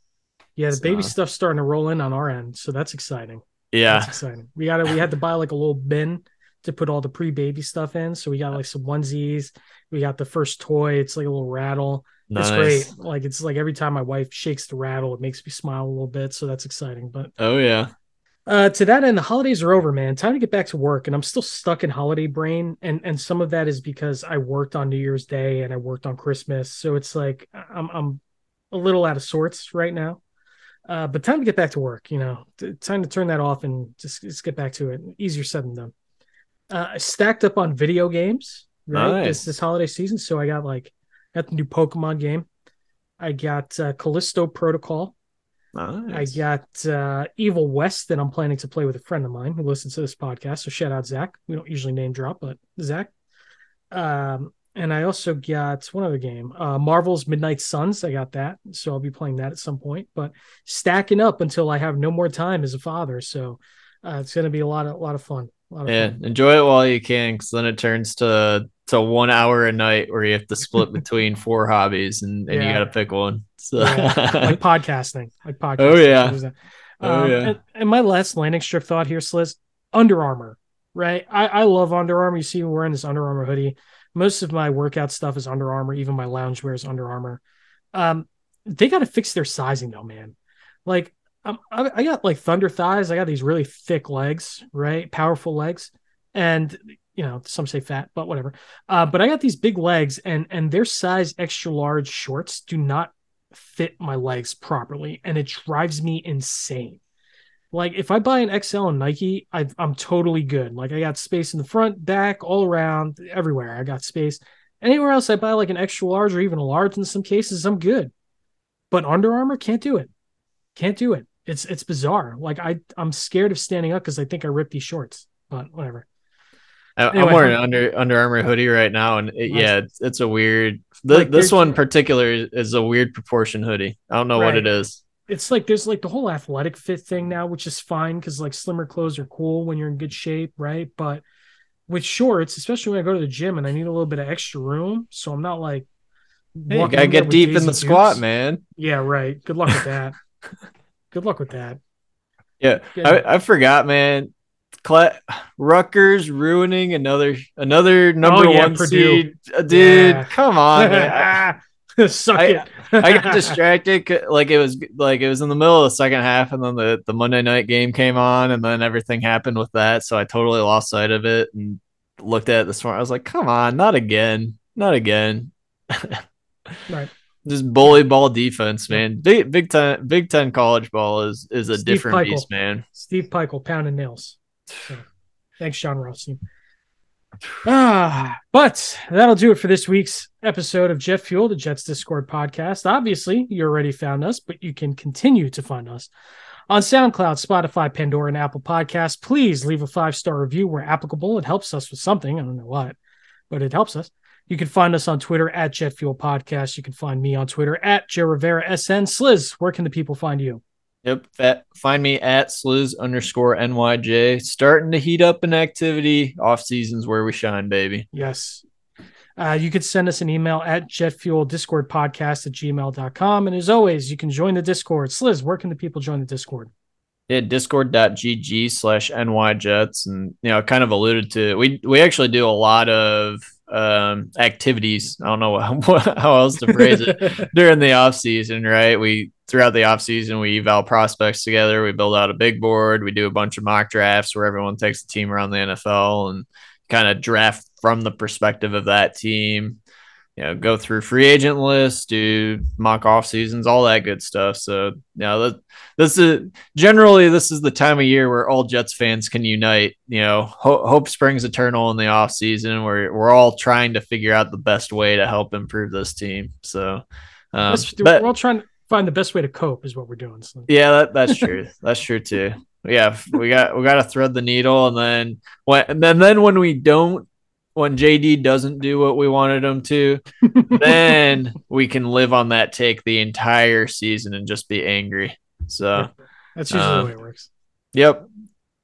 Yeah, the baby So- stuff's starting to roll in on our end, so that's exciting. Yeah. That's exciting. We got to we had to buy like a little bin to put all the pre-baby stuff in. So we got like some onesies. We got the first toy. It's like a little rattle. Nice. It's great. Like it's like every time my wife shakes the rattle, it makes me smile a little bit. So that's exciting. But Oh, yeah. uh, to that end, the holidays are over, man. Time to get back to work, and I'm still stuck in holiday brain. And and some of that is because I worked on New Year's Day and I worked on Christmas, so it's like I'm I'm a little out of sorts right now. Uh, but time to get back to work. You know, time to turn that off and just, just get back to it. Easier said than done. Uh, stacked up on video games right Nice. this this holiday season, so I got like got the new Pokemon game. I got uh, Callisto Protocol. I got uh, Evil West that I'm planning to play with a friend of mine who listens to this podcast. So shout out Zach. We don't usually name drop, but Zach. Um, and I also got one other game, uh, Marvel's Midnight Suns. I got that, so I'll be playing that at some point. But stacking up until I have no more time as a father, so uh, it's going to be a lot of a lot of fun. A lot of Yeah, fun. enjoy it while you can, because then it turns to to one hour a night where you have to split between four hobbies, and, and you got to pick one. So Yeah, like podcasting, like podcasting. Oh, yeah. That? Oh, Um, yeah. And, and my last landing strip thought here, Sliz, Under Armour, right? I, I love Under Armour. You see me wearing this Under Armour hoodie. Most of my workout stuff is Under Armour. Even my loungewear is Under Armour. Um, they got to fix their sizing though, man. Like, um, I, got like thunder thighs. I got these really thick legs, right? Powerful legs, and you know some say fat, but whatever. Uh, but I got these big legs, and and their size extra large shorts do not fit my legs properly, and it drives me insane. Like if I buy an XL in Nike, I, I'm totally good. Like I got space in the front, back, all around, everywhere. I got space. Anywhere else, I buy like an extra large or even a large in some cases, I'm good. But Under Armour can't do it. Can't do it. It's it's bizarre. Like I I'm scared of standing up because I think I ripped these shorts. but whatever. I, Anyway, I'm wearing an under Under Armour hoodie right now, and it, yeah, it's, it's a weird. Th- Like, this one particular is a weird proportion hoodie. I don't know what it is. It's like there's like the whole athletic fit thing now, which is fine because like slimmer clothes are cool when you're in good shape, right? But with shorts, especially when I go to the gym and I need a little bit of extra room, so I'm not like Hey, you gotta get deep in Daisy the squat, man. Yeah, right. Good luck with that. good luck with that. Yeah. I, I forgot, man. Cla- Rutgers ruining another another number Oh, yeah, one Purdue. seed, Uh, dude. Yeah. Come on, man. Suck I- it. I got distracted. like it was like it was in the middle of the second half, and then the the Monday night game came on, and then everything happened with that, so I totally lost sight of it and looked at it this morning. I was like, "Come on, not again, not again." Right. Just bully ball defense, man. Big Big Ten Big Ten college ball is is a Steve different beast, man. Steve Pikiell pounding nails. So, thanks, Jon Rothstein. Ah, but that'll do it for this week's episode of Jet Fuel, the Jets Discord podcast. Obviously, you already found us, but you can continue to find us on SoundCloud, Spotify, Pandora, and Apple Podcasts. Please leave a five star review where applicable. It helps us with something. I don't know what, but it helps us. You can find us on Twitter at Jet Fuel Podcast. You can find me on Twitter at Joe Rivera SN. Sliz, where can the people find you? Yep. Find me at sliz underscore NYJ. Starting to heat up in activity. Off seasons where we shine, baby. Yes. Uh, you could send us an email at jetfueldiscordpodcast at gmail.com. And as always, you can join the Discord. Sliz, where can the people join the Discord? Yeah, discord.gg slash nyjets. And, you know, kind of alluded to we we actually do a lot of um activities. I don't know how, how else to phrase it. during the off season, right? We throughout the off season we eval prospects together. We build out a big board. We do a bunch of mock drafts where everyone takes a team around the NFL and kind of draft from the perspective of that team. You know, go through free agent lists, do mock off seasons, all that good stuff. So, you know, that, this is generally this is the time of year where all Jets fans can unite. You know, ho- hope springs eternal in the off season. Where we're all trying to figure out the best way to help improve this team. So, um, but- we're all trying to find the best way to cope, is what we're doing. So. yeah, that, that's true. that's true too. Yeah, we got we got to thread the needle, and then when and then then when we don't, when JD doesn't do what we wanted him to, then we can live on that take the entire season and just be angry. So, That's usually Um, the way it works. yep.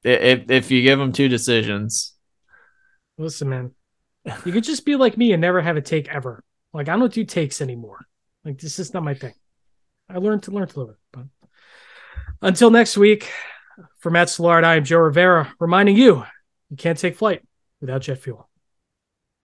If if you give him two decisions, Listen, man, you could just be like me and never have a take ever. Like, I don't do takes anymore. Like, this is not my thing. I learned to learn to live it. But until next week, for Matt Soulard, I am Joe Rivera, reminding you you can't take flight without jet fuel.